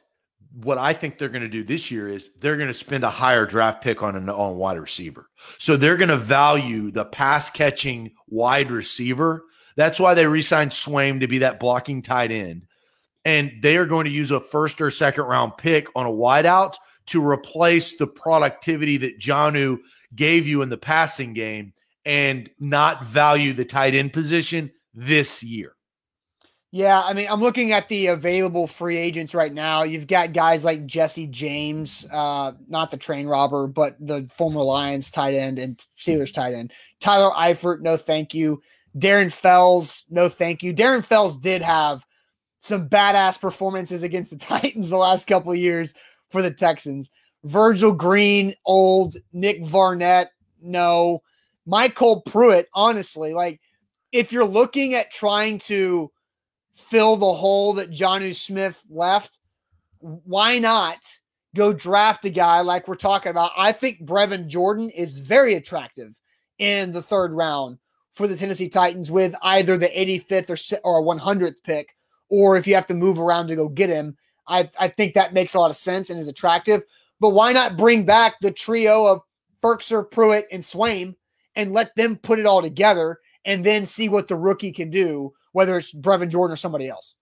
what I think they're going to do this year is they're going to spend a higher draft pick on an on wide receiver. So they're going to value the pass catching wide receiver. That's why they re-signed Swaim to be that blocking tight end. And they are going to use a first or second round pick on a wideout to replace the productivity that Jonnu – gave you in the passing game and not value the tight end position this year. Yeah, I mean, I'm looking at the available free agents right now. You've got guys like Jesse James, uh, not the train robber, but the former Lions tight end and Steelers tight end. Tyler Eifert, no thank you. Darren Fells, no thank you. Darren Fells did have some badass performances against the Titans the last couple years for the Texans. Virgil Green, old. Nick Vannett, no. MyCole Pruitt, honestly, like if you're looking at trying to fill the hole that Jonnu Smith left, why not go draft a guy like we're talking about? I think Brevin Jordan is very attractive in the third round for the Tennessee Titans with either the 85th or, or 100th pick, or if you have to move around to go get him. I, I think that makes a lot of sense and is attractive. But why not bring back the trio of Firkser, Pruitt, and Swaim and let them put it all together and then see what the rookie can do, whether it's Brevin Jordan or somebody else?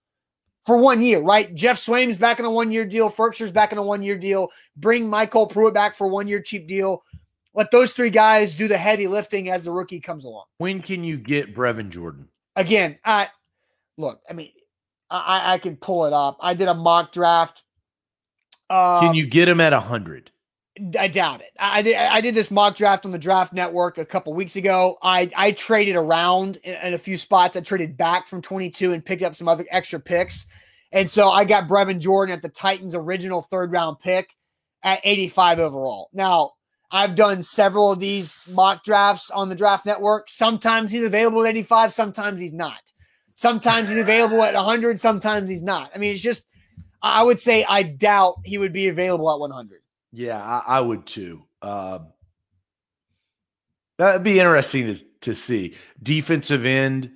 For one year, right? Jeff Swaim's back in a one year deal. Firkser's back in a one year deal. Bring MyCole Pruitt back for one year cheap deal. Let those three guys do the heavy lifting as the rookie comes along. When can you get Brevin Jordan? Again, I look, I mean, I, I can pull it up. I did a mock draft um, Can you get him at 100? I doubt it. I did. I did this mock draft on the Draft Network a couple weeks ago. I I traded around in, in, a few spots. I traded back from 22 and picked up some other extra picks. And so I got Brevin Jordan at the Titans' original third round pick at 85 overall. Now, I've done several of these mock drafts on the Draft Network. Sometimes he's available at 85, sometimes he's not. Sometimes he's available at 100, sometimes he's not. I mean, it's just, I would say I doubt he would be available at 100. Yeah, I, I would too. Um, that'd be interesting to, to see. Defensive end,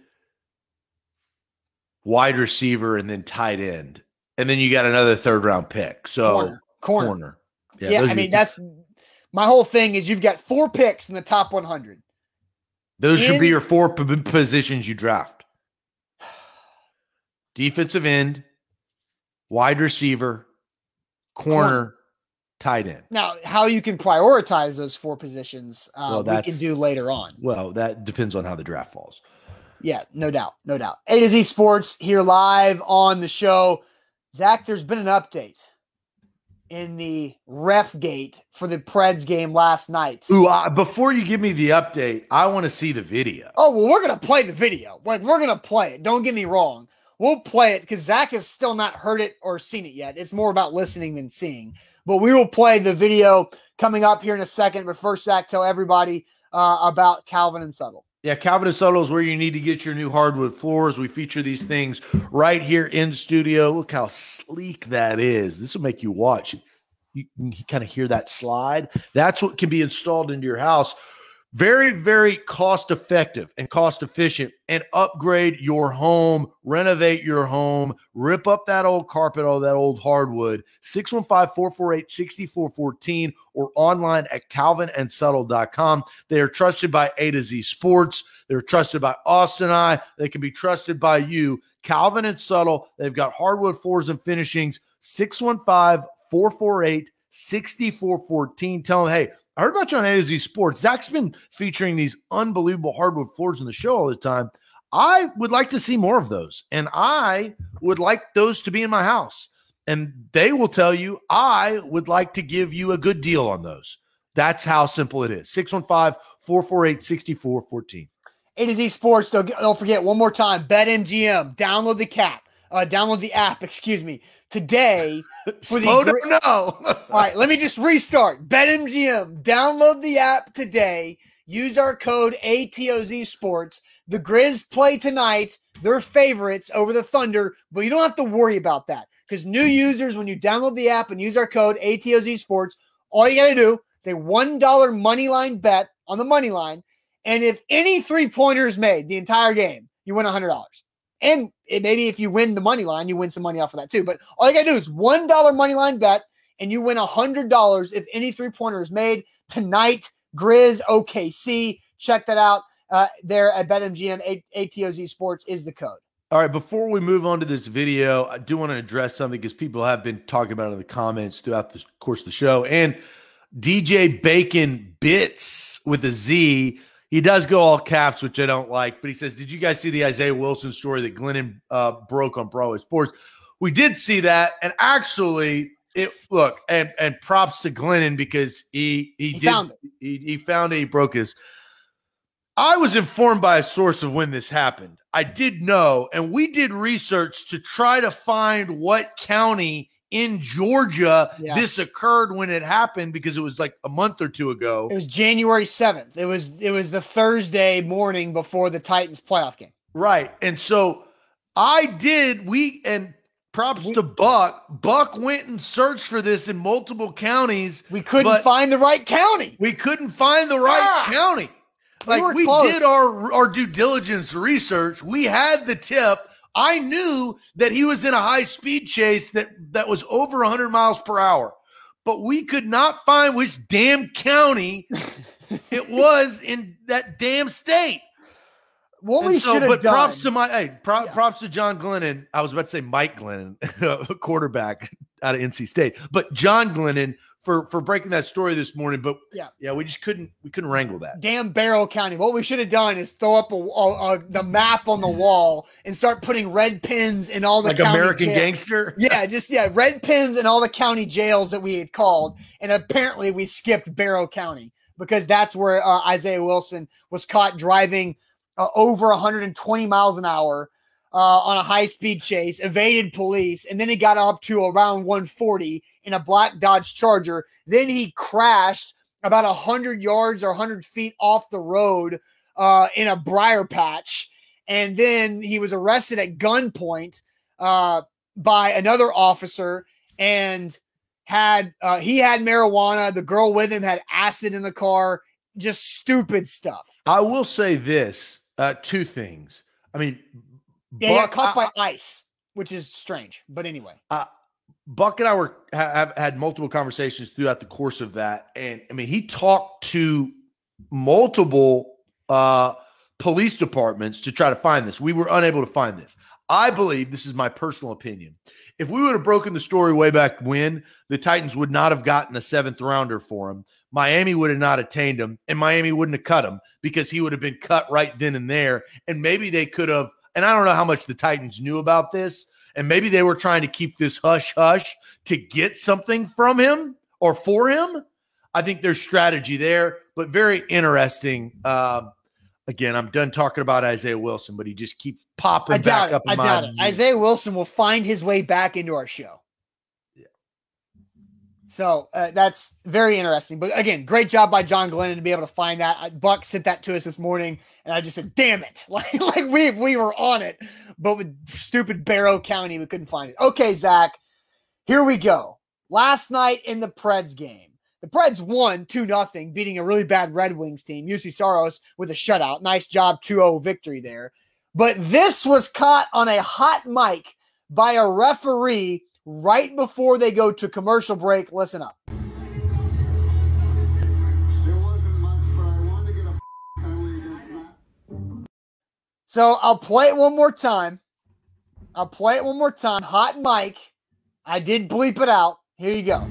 wide receiver, and then tight end. And then you got another third round pick. So Corner. Corner. corner. Yeah, those I mean, that's my whole thing is you've got four picks in the top 100. those should be your four p- positions you draft. Defensive end, wide receiver, corner, Corner. tight end. Now, how you can prioritize those four positions, uh, Well, we can do later on. Well, that depends on how the draft falls. Yeah, no doubt, no doubt. A to Z Sports here live on the show. Zach, there's been an update in the ref gate for the Preds game last night. Ooh, uh, before you give me the update, I want to see the video. Oh well, we're gonna play the video. Like we're gonna play it. Don't get me wrong. We'll play it because Zach has still not heard it or seen it yet. It's more about listening than seeing. But we will play the video coming up here in a second. But first, Zach, tell everybody uh, about Calvin and Subtle. Yeah, Calvin and Subtle is where you need to get your new hardwood floors. We feature these things right here in studio. Look how sleek that is. This will make you watch. You can kind of hear that slide. That's what can be installed into your house. Very, very cost effective and cost efficient, and upgrade your home, renovate your home, rip up that old carpet, all that old hardwood. 615 448 6414 or online at calvinandsubtle.com. They are trusted by A to Z Sports. They're trusted by Austin I. They can be trusted by you. Calvin and Subtle. They've got hardwood floors and finishings. 615 448 6414. Tell them, hey, I heard about you on A to Z Sports. Zach's been featuring these unbelievable hardwood floors in the show all the time. I would like to see more of those, and I would like those to be in my house. And they will tell you, I would like to give you a good deal on those. That's how simple it is. 615 448 6414. A to Z Sports. Don't, don't forget one more time. BetMGM. Download the cap. Uh, download the app. Excuse me. Today. For the gr- All right. Let me just restart. BetMGM. Download the app today. Use our code ATOZ Sports. The Grizz play tonight. They're favorites over the Thunder, but you don't have to worry about that because new users, when you download the app and use our code ATOZ Sports, all you got to do is a $1 money line bet on the money line. And if any three pointers made the entire game, you win $100. And maybe if you win the money line, you win some money off of that too. But all you got to do is $1 money line bet and you win $100 if any three pointer is made tonight. Grizz OKC. Check that out uh, there at BetMGM. ATOZ Sports is the code. All right, before we move on to this video, I do want to address something because people have been talking about in the comments throughout the course of the show. And DJ Bacon Bits with a Z, he does go all caps, which I don't like, but he says, Did you guys see the Isaiah Wilson story that Glennon uh, broke on Broadway Sports? We did see that. And actually, it look, and and props to Glennon because he he, He did found it. He, he found it, he broke his. I was informed by a source of when this happened. I did know, and we did research to try to find what county in Georgia Yeah. this occurred when it happened because it was like a month or two ago. It was January 7th. It was it was the Thursday morning before the Titans playoff game. Right. And so I did, we, and props We- to Buck, Buck went and searched for this in multiple counties. We couldn't find the right county. We couldn't find the right Ah! county. Like were we, did our our due diligence research. We had the tip. I knew that he was in a high speed chase that that was over 100 miles per hour. But we could not find which damn county it was in that damn state. What And we so- should have but done. props to my hey, pro- Yeah. props to John Glennon. I was about to say Mike Glennon, a quarterback out of NC State, but John Glennon for for breaking that story this morning. But Yeah. yeah, we just couldn't we couldn't wrangle that. damn Barrow County. What we should have done is throw up a, a- a- the map on the wall and start putting red pins in all the Like American jails. Gangster. Yeah, just yeah, red pins in all the county jails that we had called, and apparently we skipped Barrow County because that's where uh, Isaiah Wilson was caught driving uh, over 120 miles an hour uh, on a high speed chase, evaded police, and then he got up to around 140 in a black Dodge Charger. Then he crashed about 100 yards or 100 feet off the road uh, in a briar patch. And then he was arrested at gunpoint uh, by another officer and had uh, he had marijuana. The girl with him had acid in the car. Just stupid stuff. I will say this: uh, two things. I mean, yeah, Buck, caught I, by ice, which is strange. But anyway, uh, Buck and I were have had multiple conversations throughout the course of that, and I mean, he talked to multiple uh, police departments to try to find this. We were unable to find this. I believe this is my personal opinion. If we would have broken the story way back when, the Titans would not have gotten a seventh rounder for him. Miami would have not attained him, and Miami wouldn't have cut him because he would have been cut right then and there. And maybe they could have, and I don't know how much the Titans knew about this, and maybe they were trying to keep this hush hush to get something from him or for him. I think there's strategy there, but very interesting. Uh, again, I'm done talking about Isaiah Wilson, but he just keeps popping back it. up. I doubt it. Isaiah Wilson will find his way back into our show. So uh, that's very interesting. But again, great job by John Glennon to be able to find that. Buck sent that to us this morning, and I just said, "Damn it!" Like, like we we were on it, but with stupid Barrow County, we couldn't find it. Okay, Zach, here we go. Last night in the Preds game. The Preds won 2 0, beating a really bad Red Wings team, Juuse Saros with a shutout. Nice job, 2 0 victory there. But this was caught on a hot mic by a referee right before they go to commercial break. Listen up. So I'll play it one more time. I'll play it one more time. Hot mic. I did bleep it out. Here you go.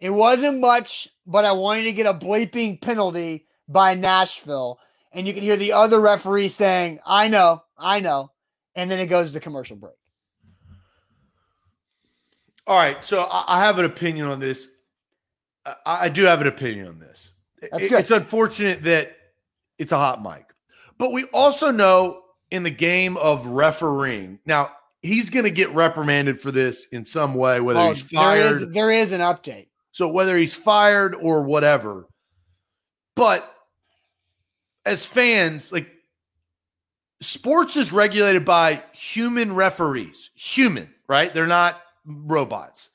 It wasn't much, but I wanted to get a bleeping penalty by Nashville. And you can hear the other referee saying, I know, I know. And then it goes to commercial break. All right. So I have an opinion on this. I do have an opinion on this. That's good. It's unfortunate that it's a hot mic. But we also know in the game of refereeing, now he's going to get reprimanded for this in some way, whether oh, he's fired. There is, there is an update. So whether he's fired or whatever, but as fans, like sports is regulated by human referees, human, right? They're not robots.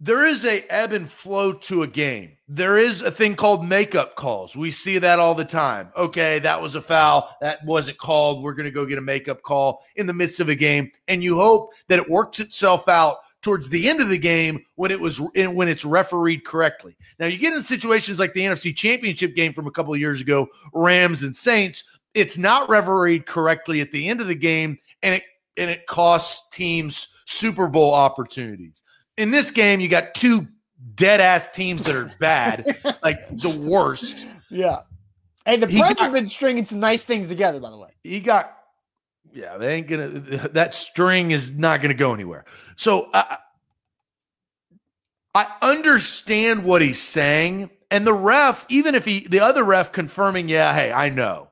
There is a ebb and flow to a game. There is a thing called makeup calls. We see that all the time. Okay, that was a foul. That wasn't called. We're going to go get a makeup call in the midst of a game. And you hope that it works itself out towards the end of the game when it was when it's refereed correctly. Now you get in situations like the NFC Championship game from a couple of years ago, Rams and Saints. It's not refereed correctly at the end of the game, and it and it costs teams Super Bowl opportunities. In this game, you got two dead ass teams that are bad, like the worst. Yeah. Hey, the Preds have been stringing some nice things together, by the way. He got yeah, they ain't gonna. That string is not gonna go anywhere. So I, I understand what he's saying, and the ref, even if he, the other ref, confirming, yeah, hey, I know.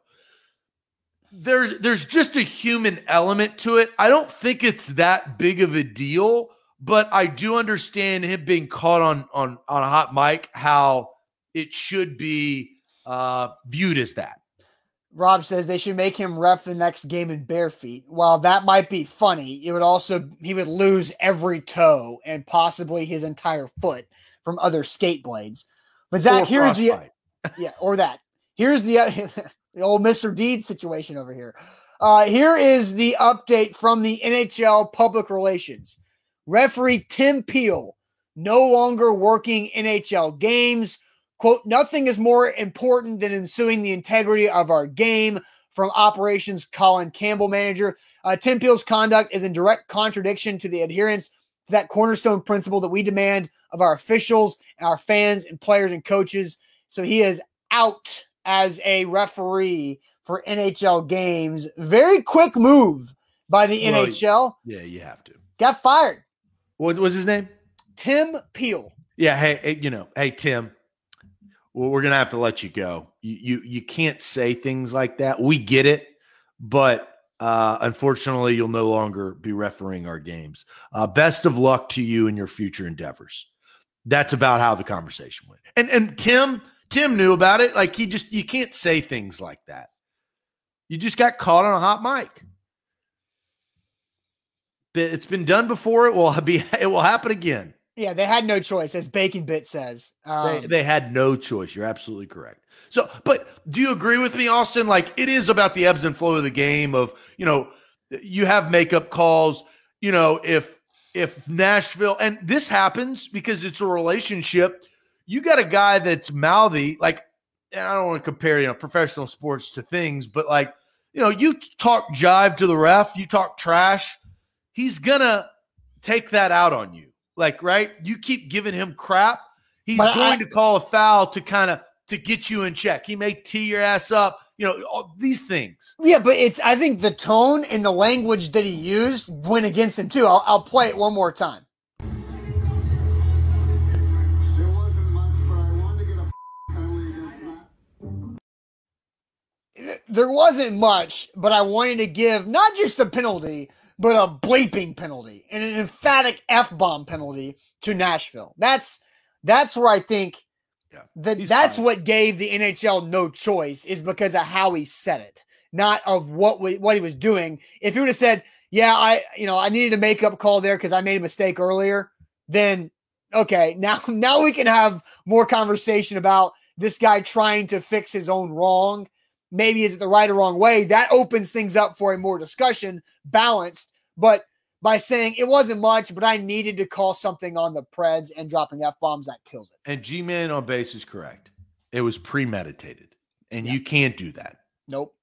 There's there's just a human element to it. I don't think it's that big of a deal, but I do understand him being caught on on on a hot mic how it should be uh, viewed as that. Rob says they should make him ref the next game in bare feet. While that might be funny, it would also he would lose every toe and possibly his entire foot from other skate blades. But Zach, here's the yeah, or that. Here's the the old Mr. Deed situation over here. Uh, here is the update from the NHL public relations. Referee Tim Peel no longer working NHL games Quote, nothing is more important than ensuing the integrity of our game from operations Colin Campbell manager. Uh, Tim Peel's conduct is in direct contradiction to the adherence to that cornerstone principle that we demand of our officials, our fans, and players and coaches. So he is out as a referee for NHL games. Very quick move by the well, NHL. Yeah, you have to. Got fired. What was his name? Tim Peel. Yeah. Hey, you know, hey, Tim, well, we're gonna have to let you go. You you you can't say things like that. We get it, but uh, unfortunately, you'll no longer be refereeing our games. Uh, best of luck to you in your future endeavors. That's about how the conversation went. And and Tim Tim knew about it. Like he just you can't say things like that. You just got caught on a hot mic. It's been done before. It will be. It will happen again. Yeah, they had no choice, as Bacon Bit says. Um, they, they had no choice. You're absolutely correct. So, but do you agree with me, Austin? Like it is about the ebbs and flow of the game. Of you know, you have makeup calls. You know, if if Nashville and this happens because it's a relationship, you got a guy that's mouthy. Like, and I don't want to compare you know professional sports to things, but like you know, you talk jive to the ref, you talk trash, he's gonna take that out on you like, right? You keep giving him crap. He's but going I, to call a foul to kind of to get you in check. He may tee your ass up. You know, all these things. Yeah, but it's I think the tone and the language that he used went against him too. I'll, I'll play it one more time. there wasn't much, but I wanted to give not just the penalty, but a bleeping penalty and an emphatic f bomb penalty to Nashville. That's that's where I think yeah, that that's fine. what gave the NHL no choice is because of how he said it, not of what we, what he was doing. If he would have said, "Yeah, I you know I needed a makeup call there because I made a mistake earlier," then okay, now now we can have more conversation about this guy trying to fix his own wrong. Maybe is it the right or wrong way? That opens things up for a more discussion, balanced but by saying it wasn't much, but I needed to call something on the Preds and dropping F bombs, that kills it. And G Man on base is correct. It was premeditated, and yeah. you can't do that. Nope.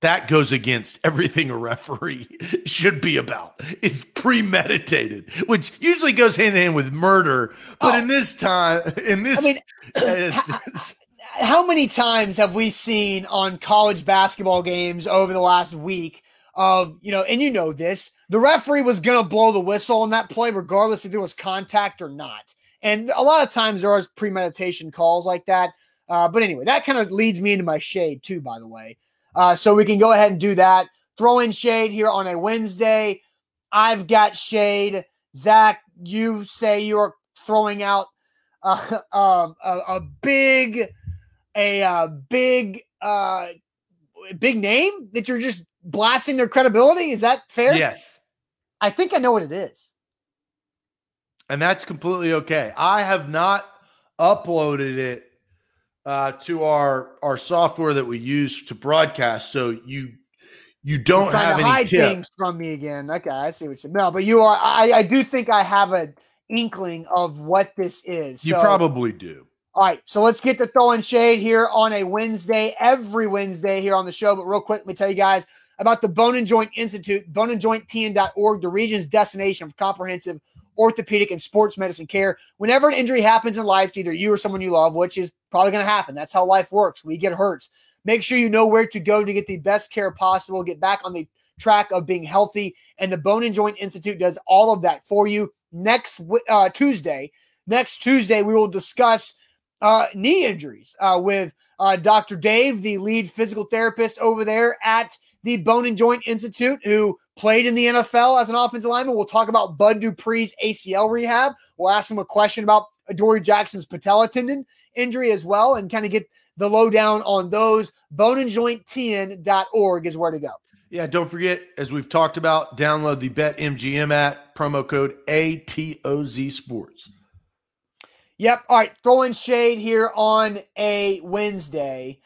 That goes against everything a referee should be about. Is premeditated, which usually goes hand in hand with murder. But oh. in this time, in this, I mean, how many times have we seen on college basketball games over the last week of, you know, and you know this, the referee was going to blow the whistle on that play, regardless if there was contact or not. And a lot of times there are premeditation calls like that. Uh, but anyway, that kind of leads me into my shade, too, by the way. Uh, so we can go ahead and do that. Throw in shade here on a Wednesday. I've got shade. Zach, you say you're throwing out uh, um, a, a, big, a, a uh, big, uh, big name that you're just blasting their credibility. Is that fair? Yes. I think I know what it is. And that's completely okay. I have not uploaded it uh, to our our software that we use to broadcast, so you you don't have any hide tip. things from me again. Okay, I see what you no, but you are. I I do think I have an inkling of what this is. You probably do. All right, so let's get to throwing shade here on a Wednesday, every Wednesday here on the show. But real quick, let me tell you guys about the Bone and Joint Institute, boneandjointtn.org, the region's destination for comprehensive orthopedic and sports medicine care. Whenever an injury happens in life to either you or someone you love, which is probably going to happen, that's how life works. We get hurt. Make sure you know where to go to get the best care possible, get back on the track of being healthy. And the Bone and Joint Institute does all of that for you. Next uh, Tuesday, next Tuesday, we will discuss uh, knee injuries uh, with uh, Dr. Dave, the lead physical therapist over there at the Bone and Joint Institute, who played in the NFL as an offensive lineman. We'll talk about Bud Dupree's ACL rehab. We'll ask him a question about Adoree Jackson's patella tendon injury as well and kind of get the lowdown on those. Boneandjointtn.org is where to go. Yeah, don't forget, as we've talked about, download the BetMGM app, promo code ATOZ Sports. Yep. All right. Throwing shade here on a Wednesday.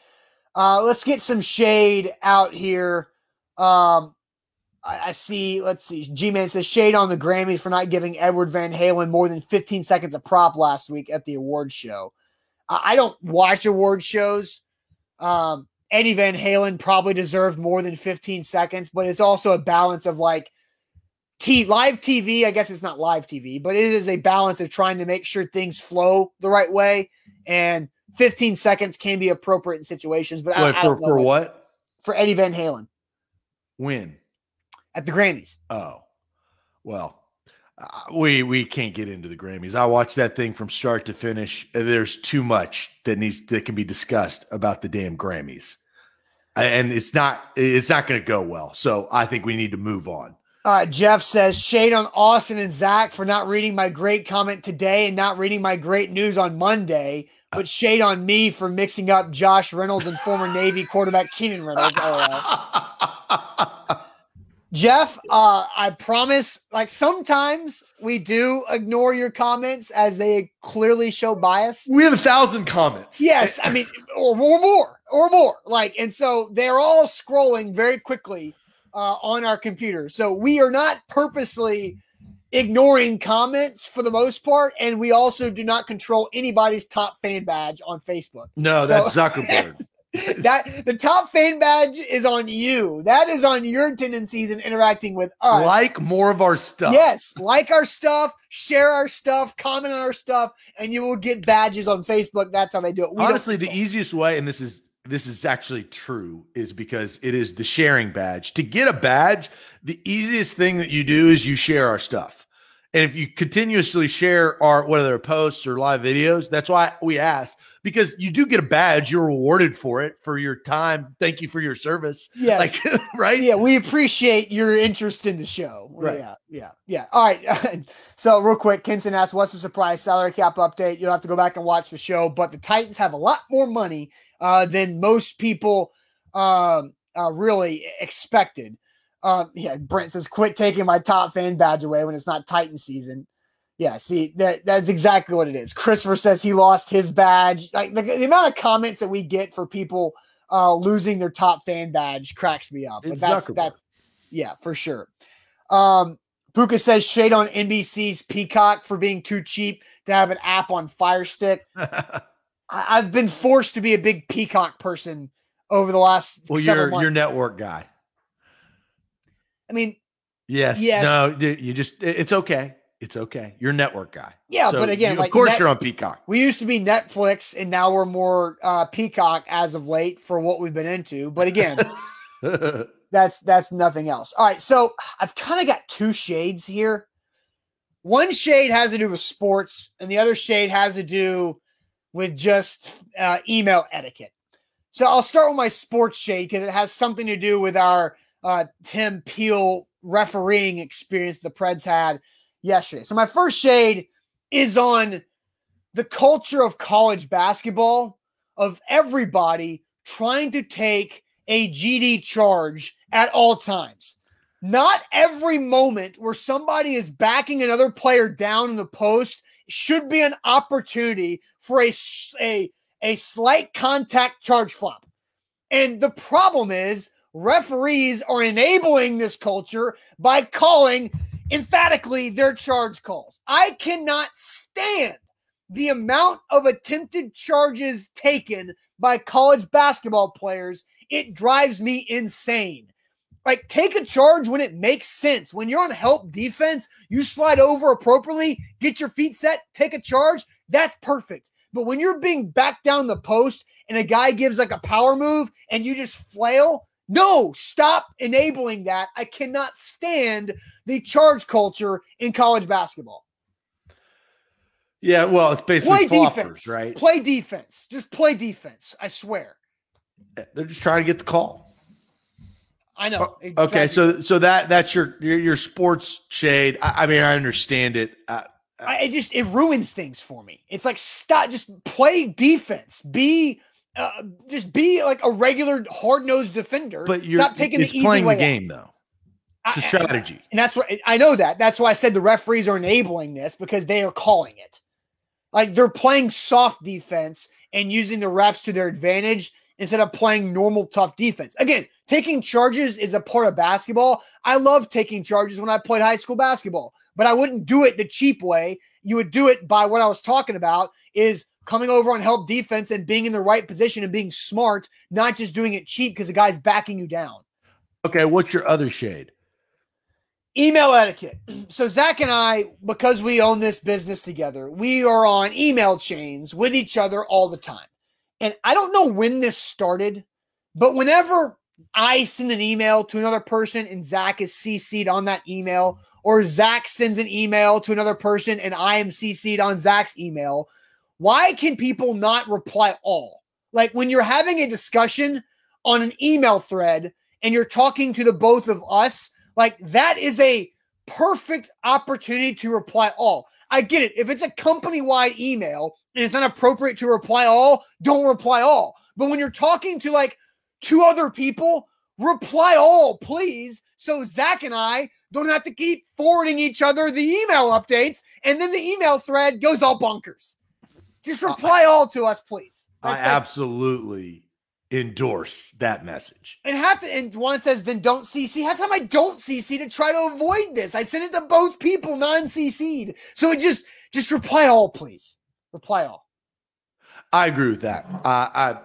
Uh, let's get some shade out here. Um, I, I see, let's see. G Man says shade on the Grammys for not giving Edward Van Halen more than 15 seconds of prop last week at the award show. I, I don't watch award shows. Um, Eddie Van Halen probably deserved more than 15 seconds, but it's also a balance of like T live TV. I guess it's not live TV, but it is a balance of trying to make sure things flow the right way. And 15 seconds can be appropriate in situations, but Wait, I, I for, for what? For Eddie Van Halen. When? At the Grammys. Oh, well, Uh, we we can't get into the Grammys. I watched that thing from start to finish. There's too much that needs that can be discussed about the damn Grammys, and it's not it's not going to go well. So I think we need to move on. All right, Jeff says shade on Austin and Zach for not reading my great comment today and not reading my great news on Monday, but shade on me for mixing up Josh Reynolds and former Navy quarterback Keenan Reynolds. Jeff, uh, I promise, like sometimes we do ignore your comments as they clearly show bias. We have a thousand comments. Yes, I mean, or, or more, or more. Like, and so they're all scrolling very quickly uh, on our computer. So we are not purposely ignoring comments for the most part, and we also do not control anybody's top fan badge on Facebook. No, So- that's Zuckerberg. that the top fan badge is on you. That is on your tendencies in interacting with us. like more of our stuff. Yes, like our stuff, share our stuff, comment on our stuff, and you will get badges on Facebook. That's how they do it. We Honestly, the easiest way, and this is this is actually true, is because it is the sharing badge. To get a badge, the easiest thing that you do is you share our stuff. And if you continuously share our whether posts or live videos, that's why we ask because you do get a badge. You're rewarded for it for your time. Thank you for your service. yes. Like right? yeah, we appreciate your interest in the show. Right. Yeah, yeah, yeah. All right. so, real quick, Kinson asked, "What's the surprise salary cap update?" You'll have to go back and watch the show, but the Titans have a lot more money uh, than most people um, uh, really expected. Um, yeah, Brent says, "Quit taking my top fan badge away when it's not Titan season." Yeah, see that that's exactly what it is. Christopher says he lost his badge. Like the, the amount of comments that we get for people uh, losing their top fan badge cracks me up. But that's Zuckerberg. that's yeah, for sure. Um, Puka says shade on NBC's Peacock for being too cheap to have an app on Fire Stick. I, I've been forced to be a big Peacock person over the last well, you're months. you're network guy. I mean, Yes. Yes. No, you just it- it's okay. It's okay. You're network guy. Yeah, So but again, you- like of course net- you're on Peacock. we used to be Netflix, and now we're more uh, Peacock as of late for what we've been into. But again, that's that's nothing else. All right, so I've kind of got two shades here. One shade has to do with sports, and the other shade has to do with just uh, email etiquette. So I'll start with my sports shade because it has something to do with our uh, Tim Peel refereeing experience the Preds had yesterday. So my first shade is on the culture of college basketball of everybody trying to take a GD charge at all times. Not every moment where somebody is backing another player down in the post should be an opportunity for a, a, a slight contact charge flop. And the problem is, referees are enabling this culture by calling emphatically their charge calls. I cannot stand the amount of attempted charges taken by college basketball players. It drives me insane. Like, take a charge when it makes sense. When you're on help defense, you slide over appropriately, get your feet set, take a charge. That's perfect. But when you're being backed down the post and a guy gives like a power move and you just flail, no, stop enabling that. I cannot stand the charge culture in college basketball. yeah, well, it's basically Play floppers, defense, right? Play defense. Just play defense. I swear. They're just trying to get the call. I know. Oh, Okay, drives me- so so that that's your your, your sports shade. I, I mean, I understand it. Uh, I, it just it ruins things for me. It's like stop, just play defense. Be uh, just be like a regular hard nosed defender. but you're stop taking the easy playing way the out. game though. It's a strategy. And that's what I know that. That's why I said the referees are enabling this because they are calling it. Like they're playing soft defense and using the refs to their advantage instead of playing normal tough defense. Again, taking charges is a part of basketball. I love taking charges when I played high school basketball, but I wouldn't do it the cheap way. You would do it by what I was talking about is coming over on help defense and being in the right position and being smart, not just doing it cheap because the guy's backing you down. Okay, what's your other shade? email etiquette. So Zach and I, because we own this business together, we are on email chains with each other all the time. And I don't know when this started, but whenever I send an email to another person and Zach is CC'd on that email, or Zach sends an email to another person and I am CC'd on Zach's email. Why can people not reply all? Like when you're having a discussion on an email thread and you're talking to the both of us, like that is a perfect opportunity to reply all. I get it. If it's a company wide email and it's not appropriate to reply all, don't reply all. But when you're talking to like two other people, reply all, please. So Zach and I don't have to keep forwarding each other the email updates, and then the email thread goes all bunkers. Just reply all to us, please. I absolutely endorse that message. And half the, and one says, then don't CC. Half the time I don't CC to try to avoid this. I send it to both people, non-CC'd. So it just just reply all, please. Reply all. I agree with that. Uh, I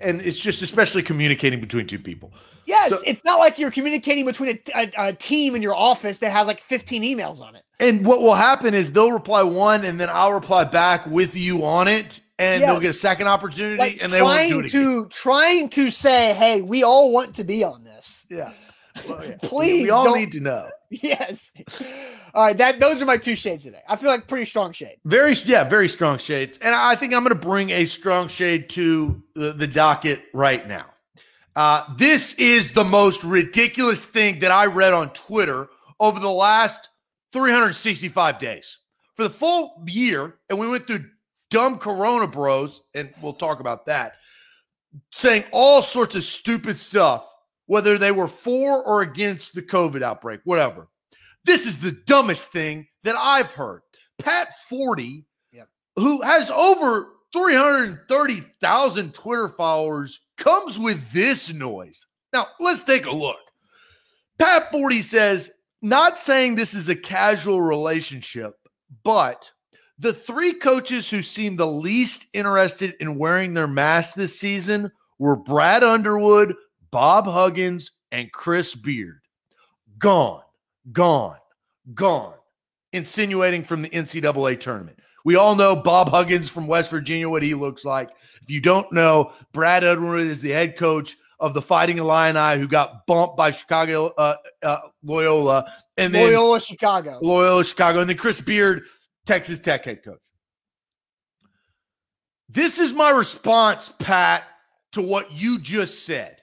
and it's just especially communicating between two people. Yes, so, it's not like you're communicating between a, a, a, team in your office that has like 15 emails on it. And what will happen is they'll reply one, and then I'll reply back with you on it, and yeah. they'll get a second opportunity, like and they won't do it to again. trying to say, "Hey, we all want to be on this." Yeah, well, yeah. please. We all need to know. Yes. All right, that those are my two shades today. I feel like pretty strong shade. Very, yeah, very strong shades. And I think I'm going to bring a strong shade to the, the docket right now. Uh, this is the most ridiculous thing that I read on Twitter over the last 365 days. For the full year, and we went through dumb Corona bros, and we'll talk about that, saying all sorts of stupid stuff, whether they were for or against the COVID outbreak, whatever. This is the dumbest thing that I've heard. Pat Forde, yep. who has over 330,000 Twitter followers, comes with this noise. Now, let's take a look. Pat Forde says, not saying this is a casual relationship, but the three coaches who seemed the least interested in wearing their masks this season were Brad Underwood, Bob Huggins, and Chris Beard. Gone gone, gone, insinuating from the NCAA tournament. We all know Bob Huggins from West Virginia, what he looks like. If you don't know, Brad Underwood is the head coach of the Fighting Illini who got bumped by Chicago uh, uh, Loyola. And then Loyola Chicago. Loyola Chicago. And then Chris Beard, Texas Tech head coach. This is my response, Pat, to what you just said.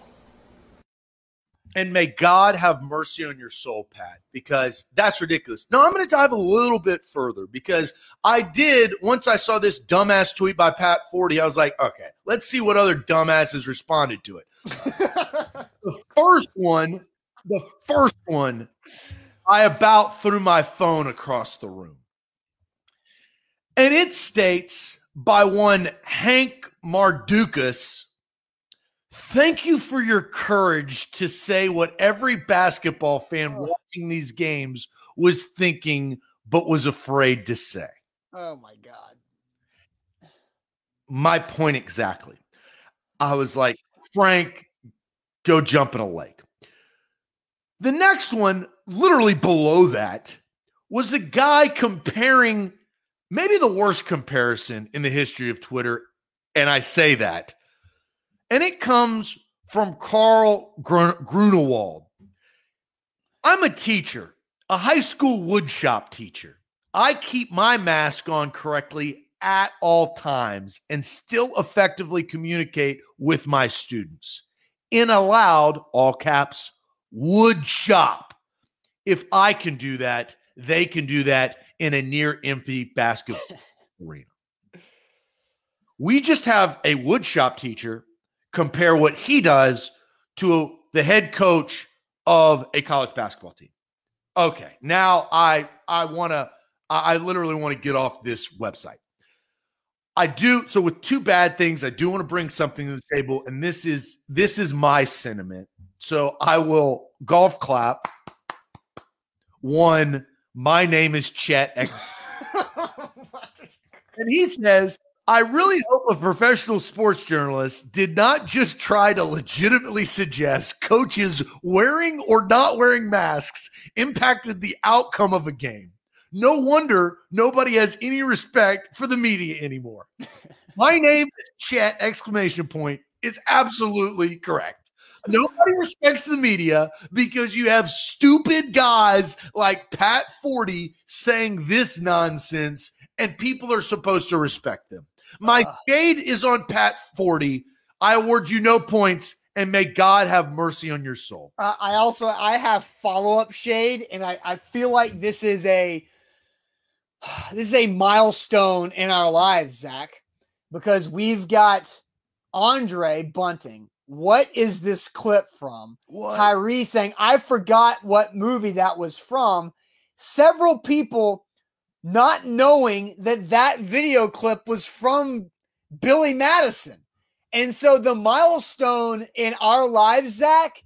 And may God have mercy on your soul, Pat, because that's ridiculous. Now, I'm going to dive a little bit further because I did, once I saw this dumbass tweet by Pat Forde, I was like, okay, let's see what other dumbasses responded to it. the first one, the first one, I about threw my phone across the room. And it states by one Hank Mardukas Thank you for your courage to say what every basketball fan oh. watching these games was thinking, but was afraid to say. Oh my God. My point exactly. I was like, Frank, go jump in a lake. The next one, literally below that, was a guy comparing maybe the worst comparison in the history of Twitter. And I say that and it comes from Carl Grunewald. I'm a teacher, a high school woodshop teacher. I keep my mask on correctly at all times and still effectively communicate with my students in a loud, all caps, wood shop. If I can do that, they can do that in a near empty basketball arena. We just have a woodshop teacher compare what he does to the head coach of a college basketball team. Okay, now I I want to I literally want to get off this website. I do so with two bad things. I do want to bring something to the table, and this is this is my sentiment. So I will golf clap. one, my name is Chet. and he says, I really hope a professional sports journalist did not just try to legitimately suggest coaches wearing or not wearing masks impacted the outcome of a game. No wonder nobody has any respect for the media anymore. My name is Chet exclamation point is absolutely correct. Nobody respects the media because you have stupid guys like Pat Forde saying this nonsense and people are supposed to respect them. My shade is on Pat Forde. I award you no points and may God have mercy on your soul. Uh, I also I have follow up shade, and I, I feel like this is a this is a milestone in our lives, Zach, because we've got Andre Bunting. What is this clip from? What? Tyree saying, I forgot what movie that was from. Several people not knowing that that video clip was from Billy Madison. And so the milestone in our lives, Zach,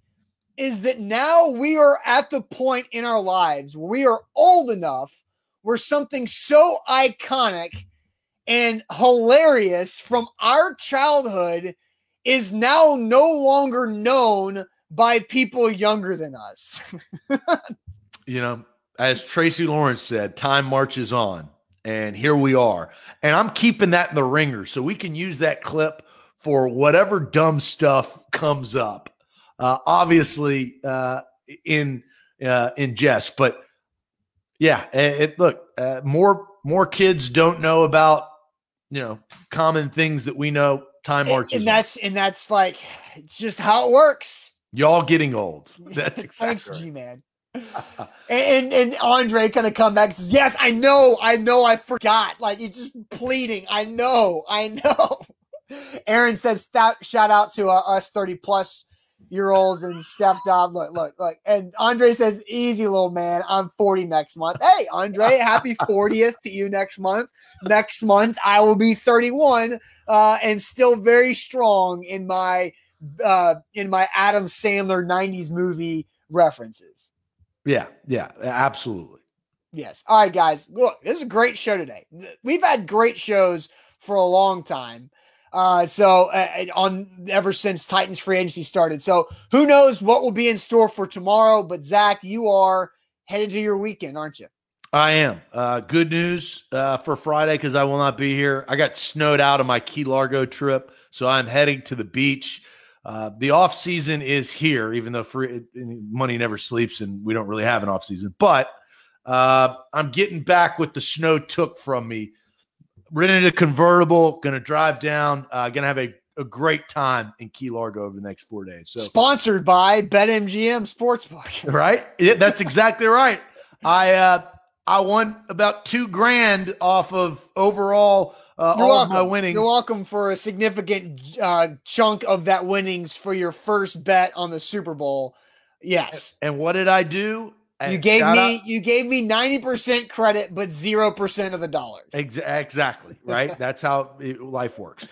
is that now we are at the point in our lives where we are old enough where something so iconic and hilarious from our childhood is now no longer known by people younger than us. you know, as Tracy Lawrence said, time marches on. And here we are. And I'm keeping that in the ringer so we can use that clip for whatever dumb stuff comes up. Uh, obviously, uh, in uh, in jest, but yeah, it, it look uh, more more kids don't know about you know common things that we know. Time marches, and, and that's and that's like just how it works. Y'all getting old. That's exactly thanks. G man. And, and Andre kind of come back and says, Yes, I know, I know, I forgot. Like he's just pleading. I know, I know. Aaron says, Shout out to uh, us 30 plus year olds and Steph Dodd. Look, look, look. And Andre says, Easy, little man. I'm 40 next month. Hey, Andre, happy 40th to you next month. Next month, I will be 31 uh, and still very strong in my uh, in my Adam Sandler 90s movie references. Yeah, yeah, absolutely. Yes. All right, guys. Look, this is a great show today. We've had great shows for a long time. Uh, so uh, on ever since Titans free agency started. So who knows what will be in store for tomorrow? But Zach, you are headed to your weekend, aren't you? I am. Uh, good news uh, for Friday because I will not be here. I got snowed out of my Key Largo trip, so I'm heading to the beach. Uh, the off season is here, even though free, money never sleeps and we don't really have an off season. But uh, I'm getting back what the snow took from me. Rented a convertible, going to drive down. Uh, going to have a, a great time in Key Largo over the next four days. So sponsored by BetMGM Sportsbook. right? Yeah, that's exactly right. I uh, I won about two grand off of overall uh, all welcome. of my winnings. You're welcome for a significant uh, chunk of that winnings for your first bet on the Super Bowl. Yes. And what did I do? You gave me out. you gave me 90% credit but 0% of the dollars. Ex- exactly, right? That's how it, life works.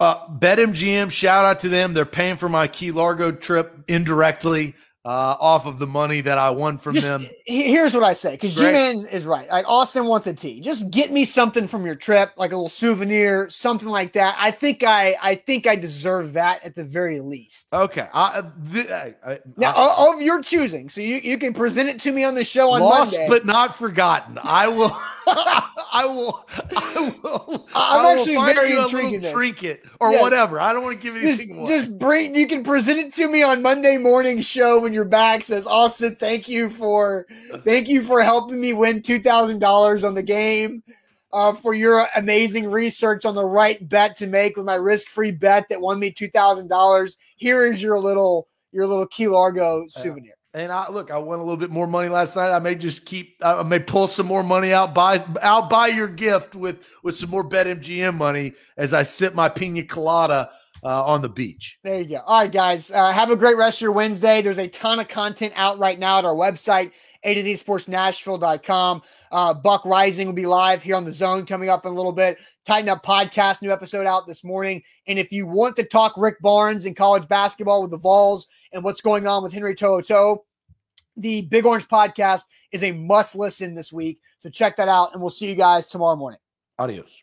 Uh, BetMGM, shout out to them. They're paying for my Key Largo trip indirectly uh, off of the money that I won from Just, them. Here's what I say because G Man is right. Like Austin wants a tee. Just get me something from your trip, like a little souvenir, something like that. I think I, I think I deserve that at the very least. Okay. I, th- I, I, now of your choosing, so you, you can present it to me on the show on lost Monday. but not forgotten. I will. I will. I will. I'm I actually very intrigued. Trinket or yes. whatever. I don't want to give anything just, away. Just bring. You can present it to me on Monday morning show when your back says, Austin, thank you for thank you for helping me win two thousand dollars on the game. Uh, for your amazing research on the right bet to make with my risk-free bet that won me two thousand dollars. Here is your little your little Key Largo souvenir. And I look, I won a little bit more money last night. I may just keep, I may pull some more money out, buy, I'll buy your gift with with some more BetMGM money as I sip my pina colada uh, on the beach. There you go. All right, guys. Uh, have a great rest of your Wednesday. There's a ton of content out right now at our website, A to Z Sports Nashville.com. Uh, Buck Rising will be live here on the zone coming up in a little bit. Tighten Up Podcast, new episode out this morning. And if you want to talk Rick Barnes and college basketball with the Vols and what's going on with Henry To'oTo'o, The Big Orange podcast is a must listen this week. So check that out, and we'll see you guys tomorrow morning. Adios.